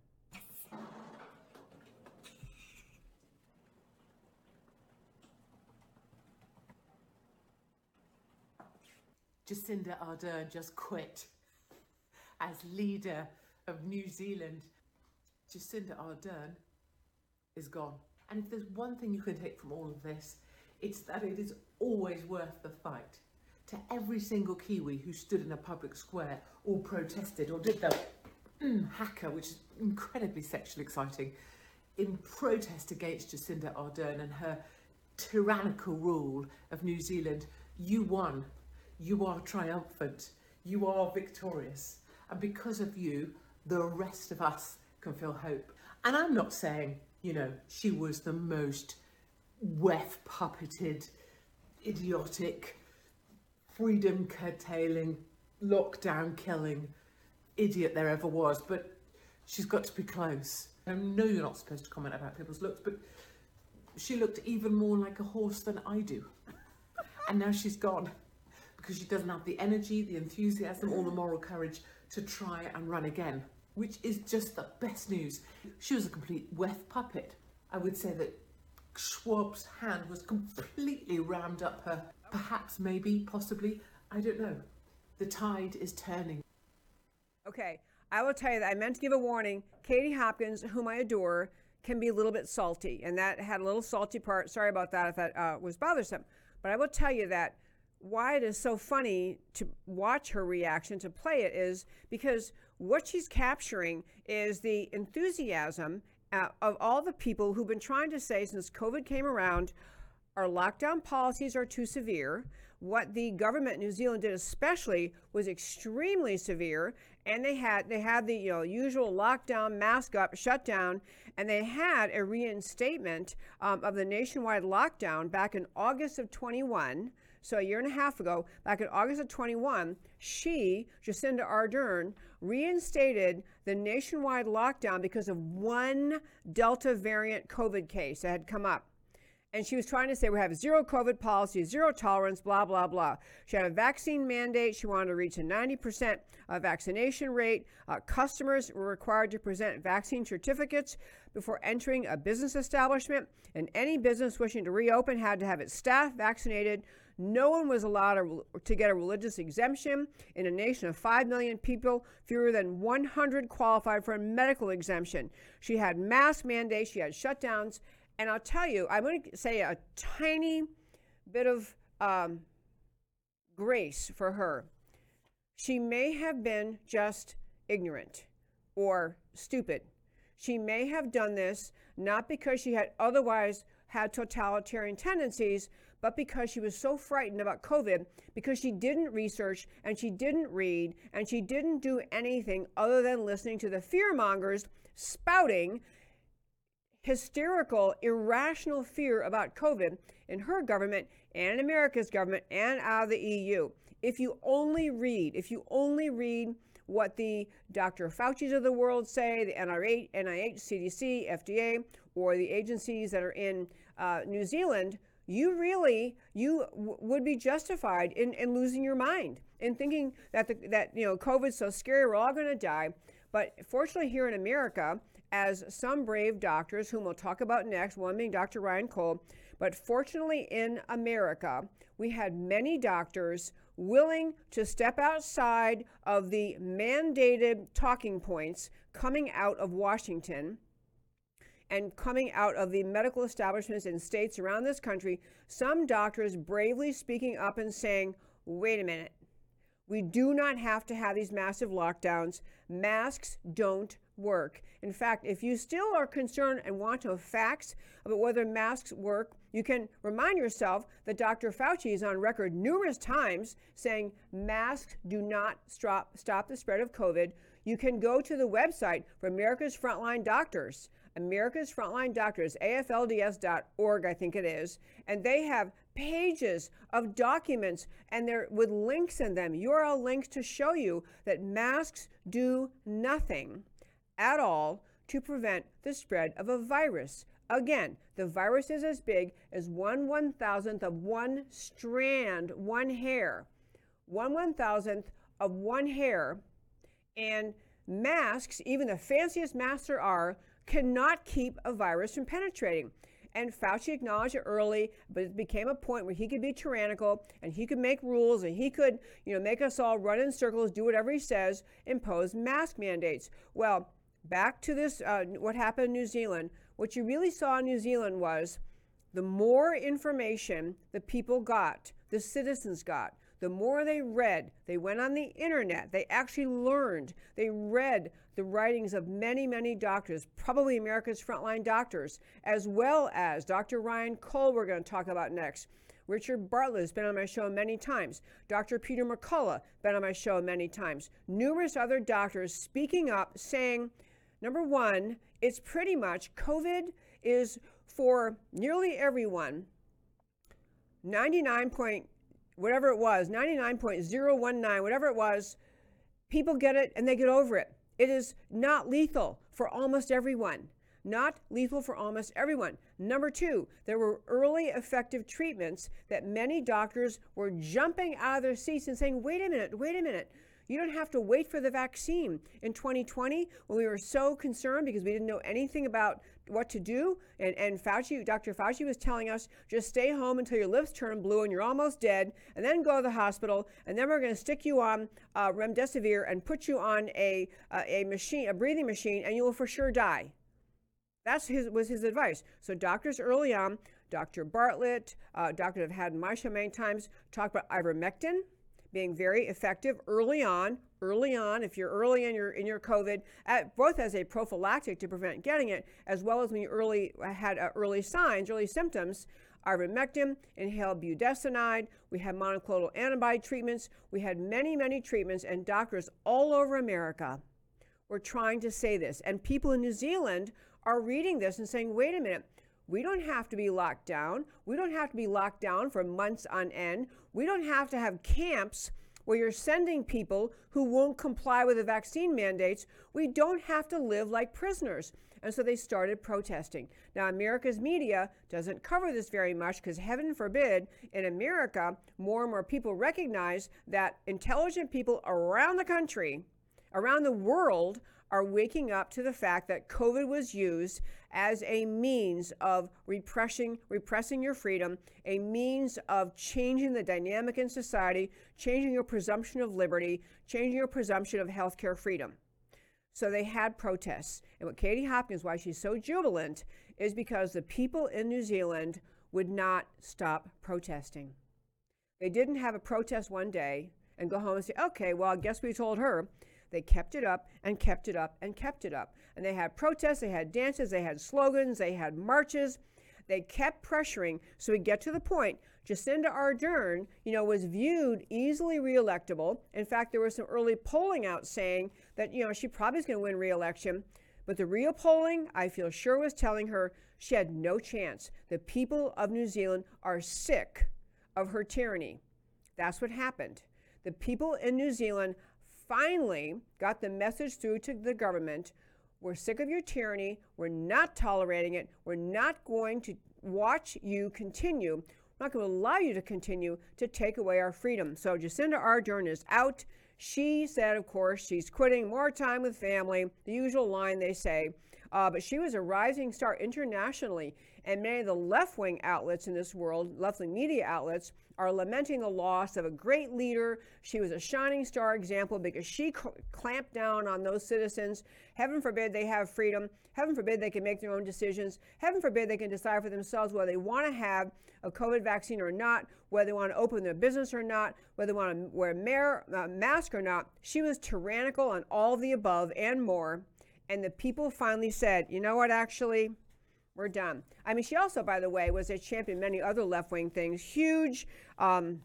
Jacinda Ardern just quit as leader of New Zealand. Jacinda Ardern is gone. And if there's one thing you can take from all of this, it's that it is always worth the fight. To every single Kiwi who stood in a public square or protested or did the mm, haka, which is incredibly sexually exciting, in protest against Jacinda Ardern and her tyrannical rule of New Zealand, you won. You are triumphant. You are victorious. And because of you, the rest of us can feel hope. And I'm not saying, you know, she was the most WEF puppeted, idiotic, freedom curtailing, lockdown killing idiot there ever was, but she's got to be close. I know you're not supposed to comment about people's looks, but she looked even more like a horse than I do. And now she's gone because she doesn't have the energy, the enthusiasm, or the moral courage to try and run again, which is just the best news. She was a complete WEF puppet. I would say that Schwab's hand was completely rammed up her. Perhaps, maybe, possibly, I don't know. The tide is turning. Okay, I will tell you that I meant to give a warning. Katie Hopkins, whom I adore, can be a little bit salty, and that had a little salty part. Sorry about that if that uh, was bothersome. But I will tell you that why it is so funny to watch her reaction to play it is because what she's capturing is the enthusiasm uh, of all the people who've been trying to say since COVID came around, our lockdown policies are too severe. What the government in New Zealand did especially was extremely severe, and they had they had the you know usual lockdown, mask up, shutdown, and they had a reinstatement um, of the nationwide lockdown back in August of 21 so a year and a half ago, back in August of 21, she, Jacinda Ardern, reinstated the nationwide lockdown because of one Delta variant COVID case that had come up. And she was trying to say we have zero COVID policy, zero tolerance, blah, blah, blah. She had a vaccine mandate. She wanted to reach a 90% uh, vaccination rate. Uh, customers were required to present vaccine certificates before entering a business establishment. And any business wishing to reopen had to have its staff vaccinated no one was allowed to, to get a religious exemption. In a nation of 5 million people, fewer than 100 qualified for a medical exemption. She had mask mandates, she had shutdowns. And I'll tell you, I'm going to say a tiny bit of um, grace for her. She may have been just ignorant or stupid. She may have done this not because she had otherwise had totalitarian tendencies, but because she was so frightened about COVID, because she didn't research and she didn't read and she didn't do anything other than listening to the fear mongers spouting hysterical, irrational fear about COVID in her government and in America's government and out of the EU. If you only read, if you only read what the Dr. Fauci's of the world say, the NIH, NIH CDC, FDA, or the agencies that are in uh, New Zealand, you really you w- would be justified in, in losing your mind in thinking that the, that you know COVID's so scary, we're all going to die. But fortunately, here in America, as some brave doctors, whom we'll talk about next, one being Dr. Ryan Cole, but fortunately in America, we had many doctors willing to step outside of the mandated talking points coming out of Washington and coming out of the medical establishments in states around this country, some doctors bravely speaking up and saying, wait a minute, we do not have to have these massive lockdowns. Masks don't work. In fact, if you still are concerned and want to have facts about whether masks work, you can remind yourself that Dr. Fauci is on record numerous times saying masks do not stop, stop the spread of COVID. you can go to the website for America's Frontline Doctors. America's Frontline Doctors, AFLDS.org, I think it is, and they have pages of documents and they're with links in them, URL links to show you that masks do nothing at all to prevent the spread of a virus. Again, the virus is as big as one one thousandth of one strand, one hair, one one thousandth of one hair, and masks, even the fanciest masks there are, cannot keep a virus from penetrating. And Fauci acknowledged it early, but it became a point where he could be tyrannical and he could make rules and he could, you know, make us all run in circles, do whatever he says, impose mask mandates. Well, back to this, uh, what happened in New Zealand. What you really saw in New Zealand was the more information the people got, the citizens got, the more they read, they went on the internet, they actually learned, they read the writings of many, many doctors, probably America's frontline doctors, as well as Dr. Ryan Cole, we're going to talk about next. Richard Bartlett has been on my show many times. Dr. Peter McCullough, has been on my show many times. Numerous other doctors speaking up saying, number one, it's pretty much COVID is for nearly everyone 99 point whatever it was 99.019 whatever it was people get it and they get over it. It is not lethal for almost everyone. Not lethal for almost everyone. Number two there were early effective treatments that many doctors were jumping out of their seats and saying wait a minute wait a minute you don't have to wait for the vaccine. In 2020, when we were so concerned because we didn't know anything about what to do, and, and Fauci, Dr. Fauci was telling us just stay home until your lips turn blue and you're almost dead, and then go to the hospital, and then we're going to stick you on uh, remdesivir and put you on a, uh, a machine, a breathing machine, and you will for sure die. That's his was his advice. So doctors early on, Dr. Bartlett, uh, doctors have had my show many times, talk about ivermectin being very effective early on. Early on, if you're early in your in your COVID, at, both as a prophylactic to prevent getting it, as well as when you early had uh, early signs, early symptoms. Ivermectin, inhaled budesonide. We had monoclonal antibody treatments. We had many, many treatments, and doctors all over America were trying to say this. And people in New Zealand are reading this and saying, wait a minute, we don't have to be locked down. We don't have to be locked down for months on end. We don't have to have camps where you're sending people who won't comply with the vaccine mandates. We don't have to live like prisoners. And so they started protesting. Now, America's media doesn't cover this very much because, heaven forbid, in America, more and more people recognize that intelligent people around the country, around the world, are waking up to the fact that COVID was used as a means of repressing, repressing your freedom, a means of changing the dynamic in society, changing your presumption of liberty, changing your presumption of healthcare freedom. So they had protests. And what Katie Hopkins, why she's so jubilant, is because the people in New Zealand would not stop protesting. They didn't have a protest one day and go home and say, okay, well, I guess we told her. They kept it up and kept it up and kept it up. And they had protests, they had dances, they had slogans, they had marches. They kept pressuring. So we get to the point. Jacinda Ardern, you know, was viewed easily reelectable. In fact, there was some early polling out saying that, you know, she probably is going to win reelection. But the real polling, I feel sure, was telling her she had no chance. The people of New Zealand are sick of her tyranny. That's what happened. The people in New Zealand finally got the message through to the government we're sick of your tyranny. We're not tolerating it. We're not going to watch you continue. We're not going to allow you to continue to take away our freedom. So Jacinda Ardern is out. She said, of course, she's quitting more time with family, the usual line they say. Uh, but she was a rising star internationally, and many of the left wing outlets in this world, left wing media outlets, are lamenting the loss of a great leader. She was a shining star example because she clamped down on those citizens. Heaven forbid they have freedom. Heaven forbid they can make their own decisions. Heaven forbid they can decide for themselves whether they want to have a COVID vaccine or not, whether they want to open their business or not, whether they want to wear a uh, mask or not. She was tyrannical on all of the above and more. And the people finally said, you know what, actually, we're done. I mean, she also, by the way, was a champion many other left wing things. Huge, um,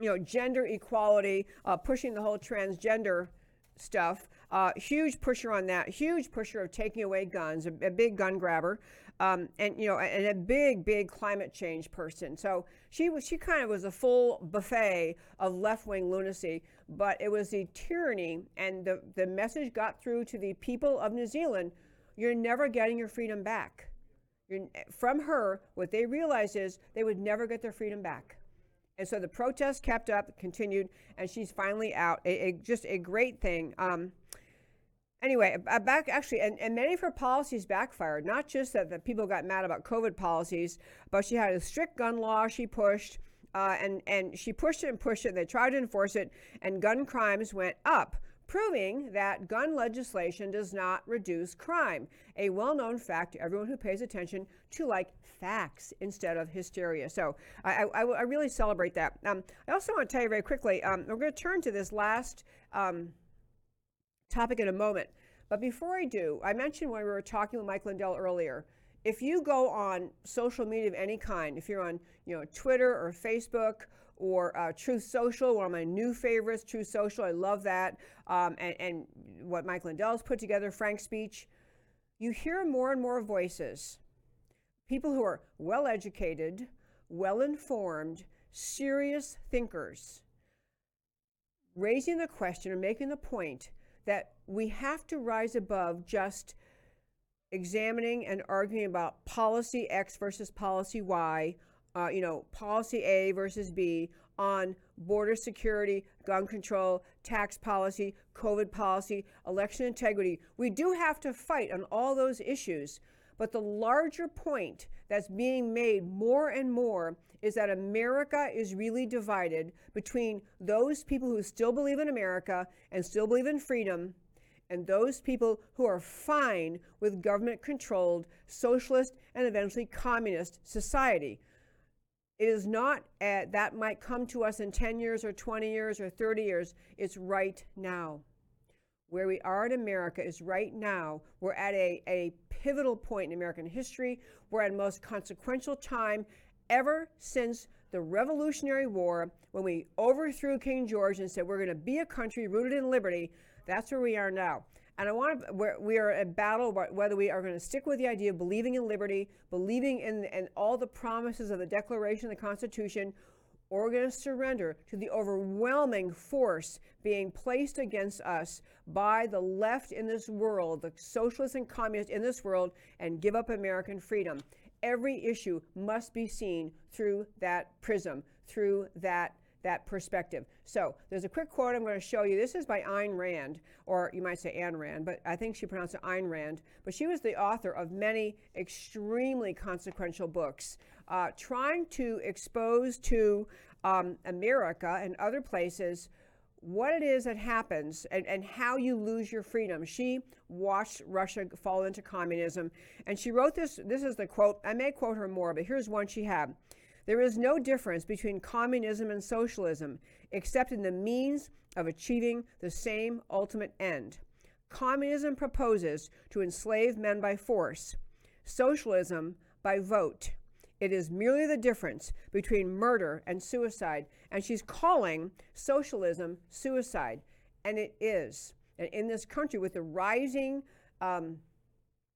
you know, gender equality, uh, pushing the whole transgender stuff. Uh, huge pusher on that. Huge pusher of taking away guns. A, a big gun grabber, um, and you know, and a big, big climate change person. So she was. She kind of was a full buffet of left-wing lunacy. But it was the tyranny, and the the message got through to the people of New Zealand. You're never getting your freedom back. You're, from her, what they realized is they would never get their freedom back. And so the protests kept up, continued, and she's finally out. A, a- just a great thing. Um, anyway, back actually, and, and many of her policies backfired. Not just that the people got mad about COVID policies, but she had a strict gun law she pushed, uh, and and she pushed it and pushed it. They tried to enforce it, and gun crimes went up. Proving that gun legislation does not reduce crime. A well known fact to everyone who pays attention to like facts instead of hysteria. So I, I, I really celebrate that. Um, I also want to tell you very quickly um, we're going to turn to this last um, topic in a moment. But before I do, I mentioned when we were talking with Mike Lindell earlier, if you go on social media of any kind, if you're on you know Twitter or Facebook or uh, Truth Social, one of my new favorites, Truth Social, I love that, um, and, and what Mike Lindell's put together, Frank Speech, you hear more and more voices, people who are well educated, well informed, serious thinkers, raising the question or making the point that we have to rise above just examining and arguing about policy X versus policy Y, uh, you know, policy A versus B on border security, gun control, tax policy, COVID policy, election integrity. We do have to fight on all those issues. But the larger point that's being made more and more is that America is really divided between those people who still believe in America and still believe in freedom and those people who are fine with government controlled socialist and eventually communist society. It is not uh, that might come to us in 10 years or 20 years or 30 years. It's right now. Where we are in America is right now. We're at a, a pivotal point in American history. We're at the most consequential time ever since the Revolutionary War when we overthrew King George and said we're going to be a country rooted in liberty. That's where we are now. And I want to, we're, we are at battle whether we are going to stick with the idea of believing in liberty, believing in, in all the promises of the Declaration of the Constitution, or we're going to surrender to the overwhelming force being placed against us by the left in this world, the socialists and communists in this world, and give up American freedom. Every issue must be seen through that prism, through that that perspective. So there's a quick quote I'm going to show you. This is by Ayn Rand, or you might say Anne Rand, but I think she pronounced it Ayn Rand. But she was the author of many extremely consequential books, uh, trying to expose to um, America and other places what it is that happens and, and how you lose your freedom. She watched Russia fall into communism, and she wrote this. This is the quote. I may quote her more, but here's one she had. There is no difference between communism and socialism except in the means of achieving the same ultimate end. Communism proposes to enslave men by force, socialism by vote. It is merely the difference between murder and suicide, and she's calling socialism suicide, and it is. And in this country, with the rising um,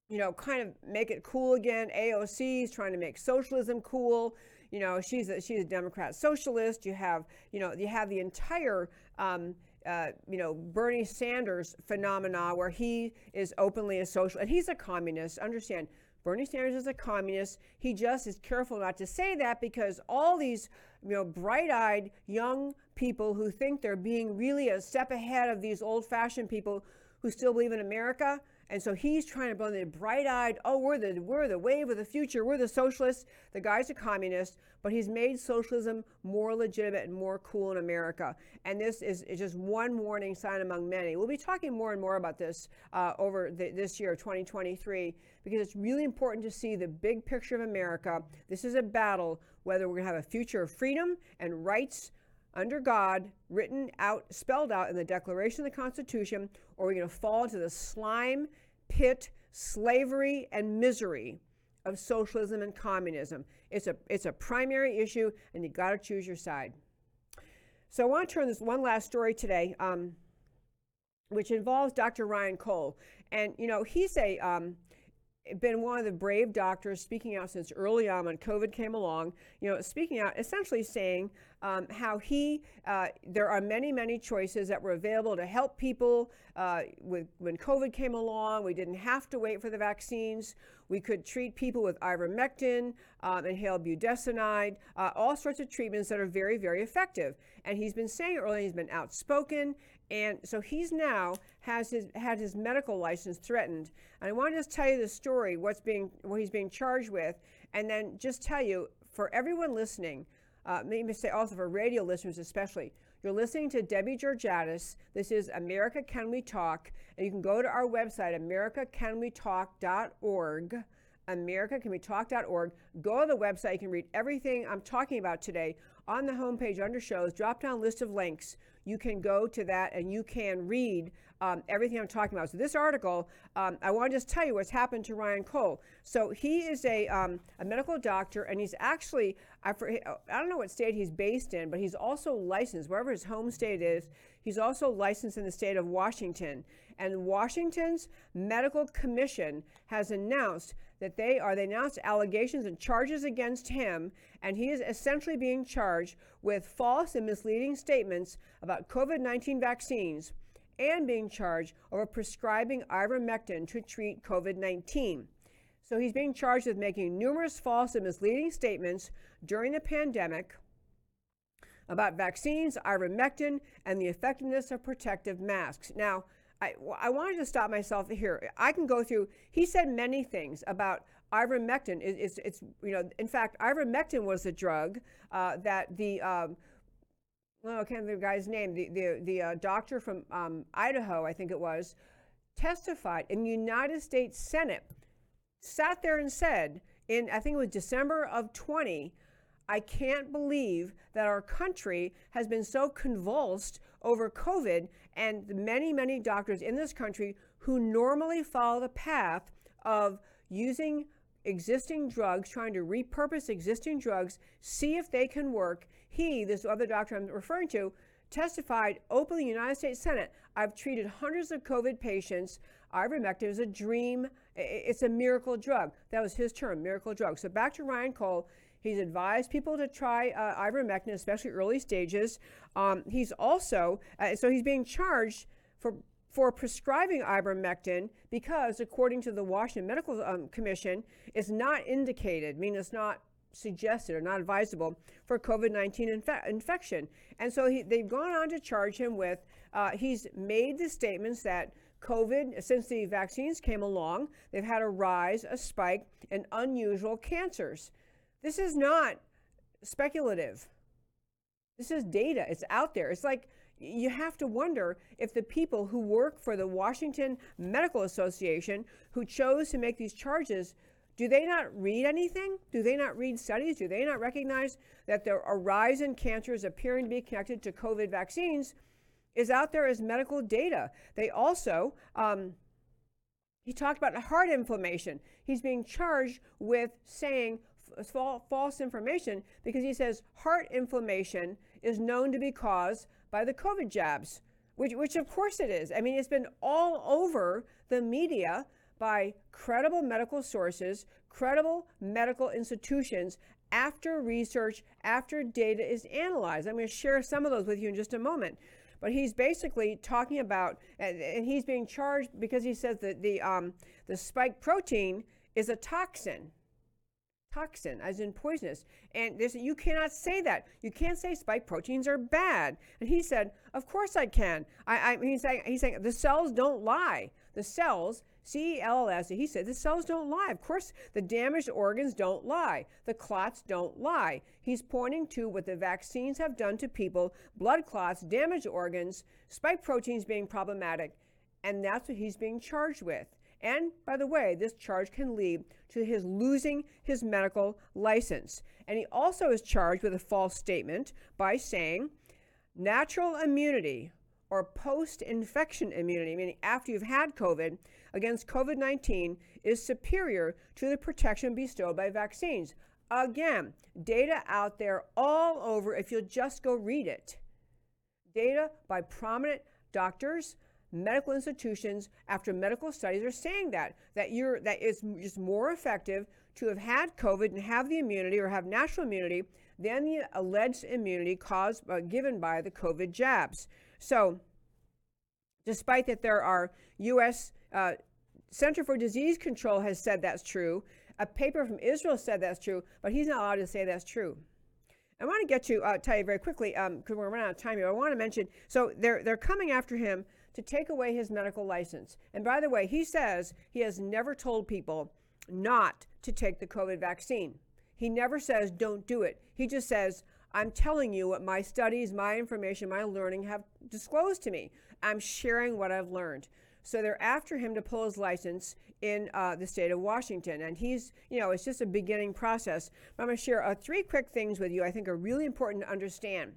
you know, kind of make it cool again. AOC is trying to make socialism cool you know, she's a, she's a Democrat socialist. You have, you know, you have the entire, um, uh, you know, Bernie Sanders phenomena where he is openly a social, and he's a communist. Understand, Bernie Sanders is a communist. He just is careful not to say that because all these, you know, bright-eyed young people who think they're being really a step ahead of these old-fashioned people who still believe in America and so he's trying to build the bright-eyed, oh, we're the we're the wave of the future, we're the socialists. The guy's a communist, but he's made socialism more legitimate and more cool in America. And this is, is just one warning sign among many. We'll be talking more and more about this uh, over the, this year, 2023, because it's really important to see the big picture of America. This is a battle whether we're going to have a future of freedom and rights under God, written out, spelled out in the Declaration of the Constitution, or we're going to fall into the slime pit, slavery, and misery of socialism and communism. It's a, it's a primary issue, and you've got to choose your side. So I want to turn this one last story today. Um, which involves Dr. Ryan Cole. And, you know, he's a, um, been one of the brave doctors speaking out since early on when COVID came along, you know, speaking out, essentially saying um, how he, uh, there are many, many choices that were available to help people uh, with, when COVID came along. We didn't have to wait for the vaccines. We could treat people with ivermectin, um, inhaled budesonide, uh, all sorts of treatments that are very, very effective. And he's been saying early, he's been outspoken, and so he's now has his had his medical license threatened. And I want to just tell you the story, what's being what he's being charged with, and then just tell you for everyone listening, uh, maybe say also for radio listeners especially, you're listening to Debbie Georgatos. This is America Can We Talk, and you can go to our website, americacanwetalk.org. AmericaCanWeTalk.org. Go to the website. You can read everything I'm talking about today on the homepage under shows. Drop down list of links you can go to that and you can read um, everything I'm talking about. So this article, um, I want to just tell you what's happened to Ryan Cole. So he is a, um, a medical doctor, and he's actually I, I don't know what state he's based in, but he's also licensed wherever his home state is. He's also licensed in the state of Washington, and Washington's medical commission has announced that they are they announced allegations and charges against him and he is essentially being charged with false and misleading statements about COVID-19 vaccines and being charged over prescribing ivermectin to treat COVID-19. So he's being charged with making numerous false and misleading statements during the pandemic about vaccines, ivermectin, and the effectiveness of protective masks. Now, I, I wanted to stop myself here. I can go through, he said many things about ivermectin. It, it's, it's, you know, in fact, ivermectin was a drug uh, that the, um, well, I can't remember the guy's name, the, the, the uh, doctor from um, Idaho, I think it was, testified in the United States Senate, sat there and said, in, I think it was December of 20, I can't believe that our country has been so convulsed over COVID and the many, many doctors in this country who normally follow the path of using existing drugs, trying to repurpose existing drugs, see if they can work. He, this other doctor I'm referring to, testified openly in the United States Senate. I've treated hundreds of COVID patients. Ivermectin is a dream. It's a miracle drug. That was his term, miracle drug. So back to Ryan Cole. He's advised people to try uh, ivermectin, especially early stages. Um, he's also, uh, so he's being charged for for prescribing ivermectin because, according to the Washington Medical um, Commission, it's not indicated, meaning it's not suggested or not advisable for COVID 19 infe- infection. And so he, they've gone on to charge him with, uh, he's made the statements that COVID, since the vaccines came along, they've had a rise, a spike in unusual cancers. This is not speculative. This is data. It's out there. It's like you have to wonder if the people who work for the Washington Medical Association who chose to make these charges do they not read anything? Do they not read studies? Do they not recognize that the rise in cancers appearing to be connected to COVID vaccines is out there as medical data? They also, um, he talked about heart inflammation. He's being charged with saying false information because he says heart inflammation is known to be caused by the COVID jabs, which, which of course it is. I mean, it's been all over the media by credible medical sources, credible medical institutions after research, after data is analyzed. I'm going to share some of those with you in just a moment. But he's basically talking about, and he's being charged because he says that the, um, the spike protein is a toxin toxin, as in poisonous. And said, You cannot say that. You can't say spike proteins are bad. And he said, Of course I can. I, I, he's, saying, he's saying the cells don't lie. The cells, C E L L S, he said, the cells don't lie. Of course, the damaged organs don't lie. The clots don't lie. He's pointing to what the vaccines have done to people blood clots, damaged organs, spike proteins being problematic. And that's what he's being charged with. And by the way, this charge can lead to his losing his medical license. And he also is charged with a false statement by saying natural immunity or post infection immunity, meaning after you've had COVID, against COVID 19 is superior to the protection bestowed by vaccines. Again, data out there all over if you'll just go read it. Data by prominent doctors, medical institutions after medical studies are saying that that you're that it's just more effective to have had COVID and have the immunity or have natural immunity than the alleged immunity caused uh, given by the COVID jabs. So, despite that there are U.S. Uh, Center for Disease Control has said that's true. A paper from Israel said that's true, but he's not allowed to say that's true. I want to get to uh, tell you very quickly because um, we're running out of time here. I want to mention so they're they're coming after him to take away his medical license. And by the way, he says he has never told people not to take the COVID vaccine. He never says don't do it. He just says I'm telling you what my studies, my information, my learning have disclosed to me. I'm sharing what I've learned. So they're after him to pull his license in uh, the state of Washington. And he's, you know, it's just a beginning process. But I'm going to share uh, three quick things with you I think are really important to understand.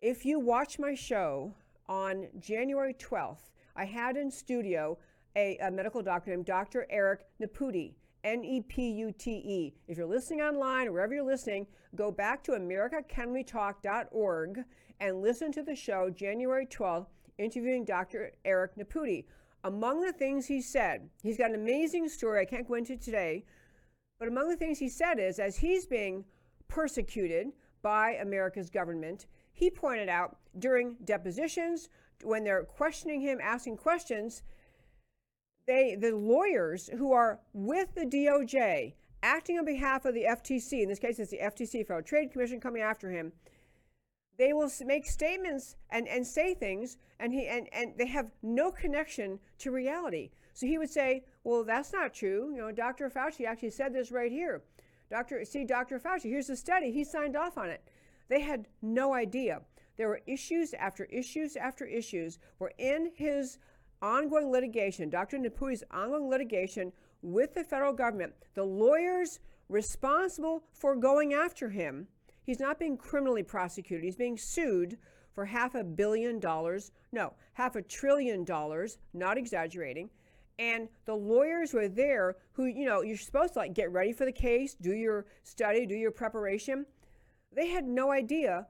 If you watch my show on January 12th, I had in studio a, a medical doctor named Dr. Eric Nepute. N E P U T E. If you're listening online or wherever you're listening, go back to AmericaCanWeTalk.org and listen to the show January 12th interviewing Dr. Eric Nepute. Among the things he said, he's got an amazing story I can't go into today, but among the things he said is as he's being persecuted by America's government, he pointed out during depositions, when they're questioning him, asking questions, they the lawyers who are with the DOJ acting on behalf of the FTC, in this case it's the FTC, Federal Trade Commission coming after him, they will make statements and, and say things and he and, and they have no connection to reality. So he would say well that's not true. You know dr fauci actually said this right here. Dr see dr fauci here's the study. He signed off on it they had no idea there were issues after issues after issues where in his ongoing litigation dr Nepute's ongoing litigation with the federal government the lawyers responsible for going after him He's not being criminally prosecuted. He's being sued for half a billion dollars. No, half a trillion dollars, not exaggerating. And the lawyers were there who, you know, you're supposed to like get ready for the case, do your study, do your preparation. They had no idea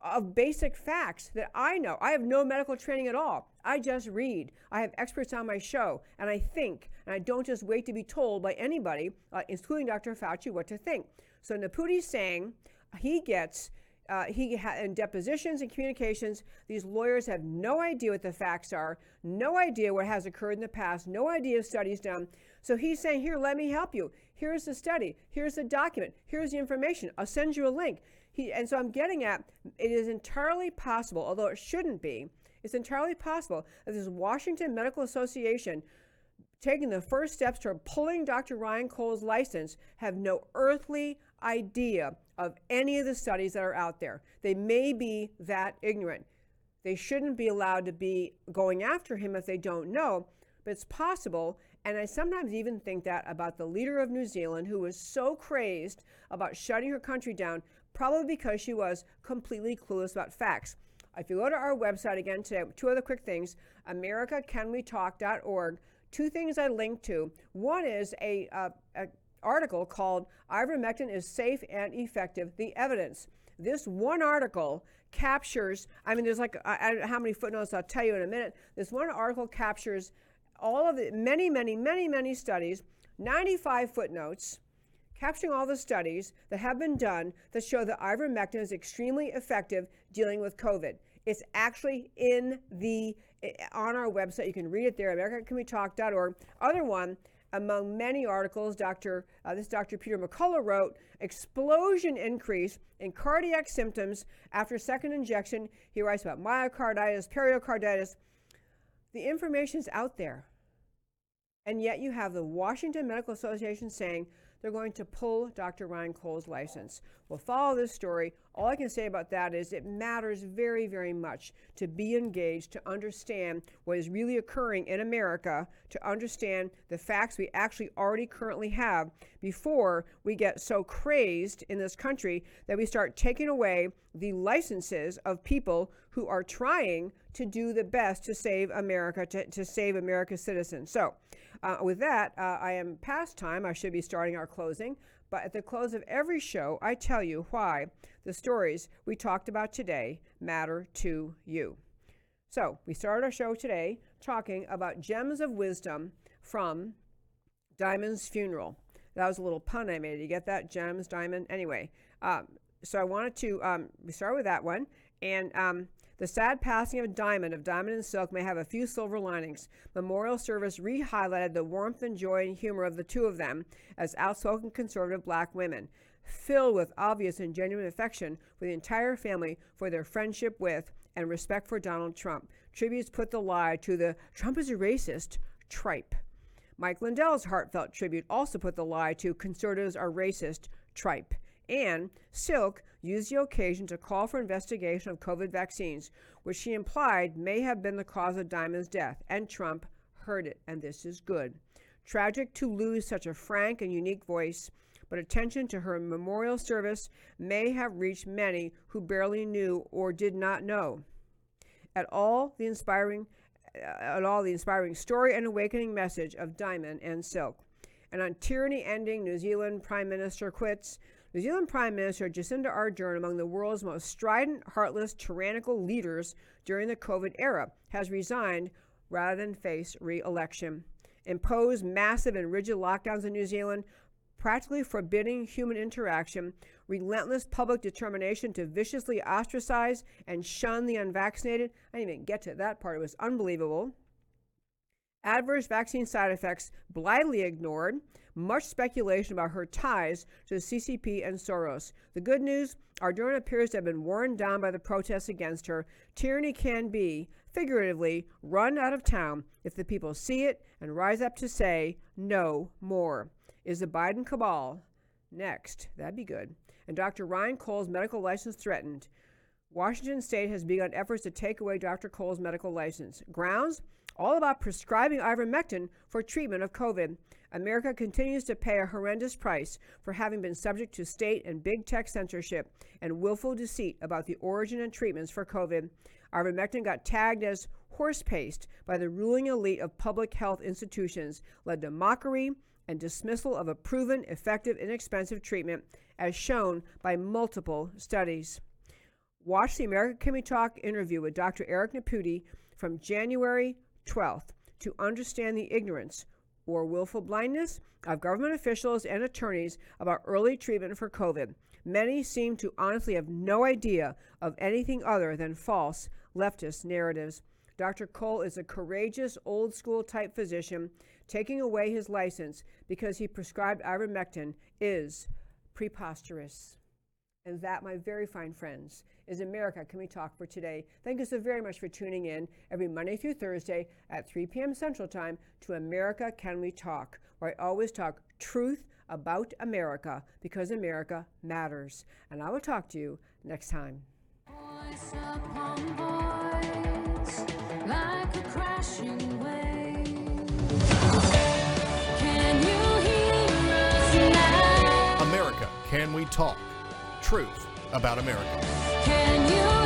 of basic facts that I know. I have no medical training at all. I just read. I have experts on my show, and I think, and I don't just wait to be told by anybody, uh, including Dr. Fauci, what to think. So Nepute's saying, he gets uh, he ha- in depositions and communications, these lawyers have no idea what the facts are, no idea what has occurred in the past, no idea of studies done. So he's saying, "Here, let me help you. Here's the study. Here's the document. Here's the information. I'll send you a link." He, and so I'm getting at it is entirely possible, although it shouldn't be. It's entirely possible that this Washington Medical Association taking the first steps toward pulling Dr. Ryan Cole's license have no earthly idea of any of the studies that are out there. They may be that ignorant. They shouldn't be allowed to be going after him if they don't know, but it's possible. And I sometimes even think that about the leader of New Zealand, who was so crazed about shutting her country down, probably because she was completely clueless about facts. If you go to our website again today, two other quick things AmericaCanWeTalk.org. Two things I linked to. One is a, uh, a article called Ivermectin is Safe and Effective The Evidence. This one article captures, I mean, there's like, I, don't know how many footnotes I'll tell you in a minute. This one article captures all of the many, many, many, many studies, 95 footnotes, capturing all the studies that have been done that show that ivermectin is extremely effective dealing with COVID. It's actually in the on our website. You can read it there, AmericaCanWeTalk.org. Other one among many articles, Dr. Uh, this Dr. Peter McCullough wrote, explosion increase in cardiac symptoms after second injection. He writes about myocarditis, pericarditis. The information's out there. And yet you have the Washington Medical Association saying they're going to pull Dr. Ryan Cole's license. We'll follow this story. All I can say about that is it matters very, very much to be engaged, to understand what is really occurring in America, to understand the facts we actually already currently have before we get so crazed in this country that we start taking away the licenses of people who are trying to do the best to save America, to, to save America's citizens. So, uh, with that, uh, I am past time. I should be starting our closing. But at the close of every show, I tell you why the stories we talked about today matter to you. So, we started our show today talking about gems of wisdom from Diamond's funeral. That was a little pun I made. You get that? Gems, diamond. Anyway, um, so I wanted to um, start with that one. And um, the sad passing of Diamond of Diamond and Silk may have a few silver linings. Memorial service re-highlighted the warmth and joy and humor of the two of them as outspoken conservative black women, filled with obvious and genuine affection for the entire family for their friendship with and respect for Donald Trump. Tributes put the lie to the Trump is a racist tripe. Mike Lindell's heartfelt tribute also put the lie to conservatives are racist tripe. And Silk used the occasion to call for investigation of COVID vaccines, which she implied may have been the cause of Diamond's death. And Trump heard it, and this is good. Tragic to lose such a frank and unique voice, but attention to her memorial service may have reached many who barely knew or did not know. At all, the inspiring uh, at all the inspiring story and awakening message of Diamond and Silk. And on tyranny ending, New Zealand Prime Minister quits. New Zealand Prime Minister Jacinda Ardern, among the world's most strident, heartless, tyrannical leaders during the COVID era, has resigned rather than face re election. Impose massive and rigid lockdowns in New Zealand, practically forbidding human interaction, relentless public determination to viciously ostracize and shun the unvaccinated. I didn't even get to that part, it was unbelievable. Adverse vaccine side effects blindly ignored, much speculation about her ties to the CCP and Soros. The good news Ardern appears to have been worn down by the protests against her. Tyranny can be, figuratively, run out of town if the people see it and rise up to say, no more. Is the Biden cabal next? That'd be good. And Dr. Ryan Cole's medical license threatened. Washington state has begun efforts to take away Dr. Cole's medical license. Grounds? All about prescribing ivermectin for treatment of COVID. America continues to pay a horrendous price for having been subject to state and big tech censorship and willful deceit about the origin and treatments for COVID. Ivermectin got tagged as horse paste by the ruling elite of public health institutions, led to mockery and dismissal of a proven, effective, inexpensive treatment, as shown by multiple studies. Watch the America We Talk interview with Dr. Eric Nepute from January 12th to understand the ignorance or willful blindness of government officials and attorneys about early treatment for COVID. Many seem to honestly have no idea of anything other than false leftist narratives. Dr. Cole is a courageous, old school type physician. Taking away his license because he prescribed ivermectin is preposterous. And that, my very fine friends, is America Can We Talk for today. Thank you so very much for tuning in every Monday through Thursday at 3 p.m. Central Time to America Can We Talk, where I always talk truth about America because America matters. And I will talk to you next time. Voice upon voice, like a crashing wave. Can you hear us now? America Can We Talk? Truth about America.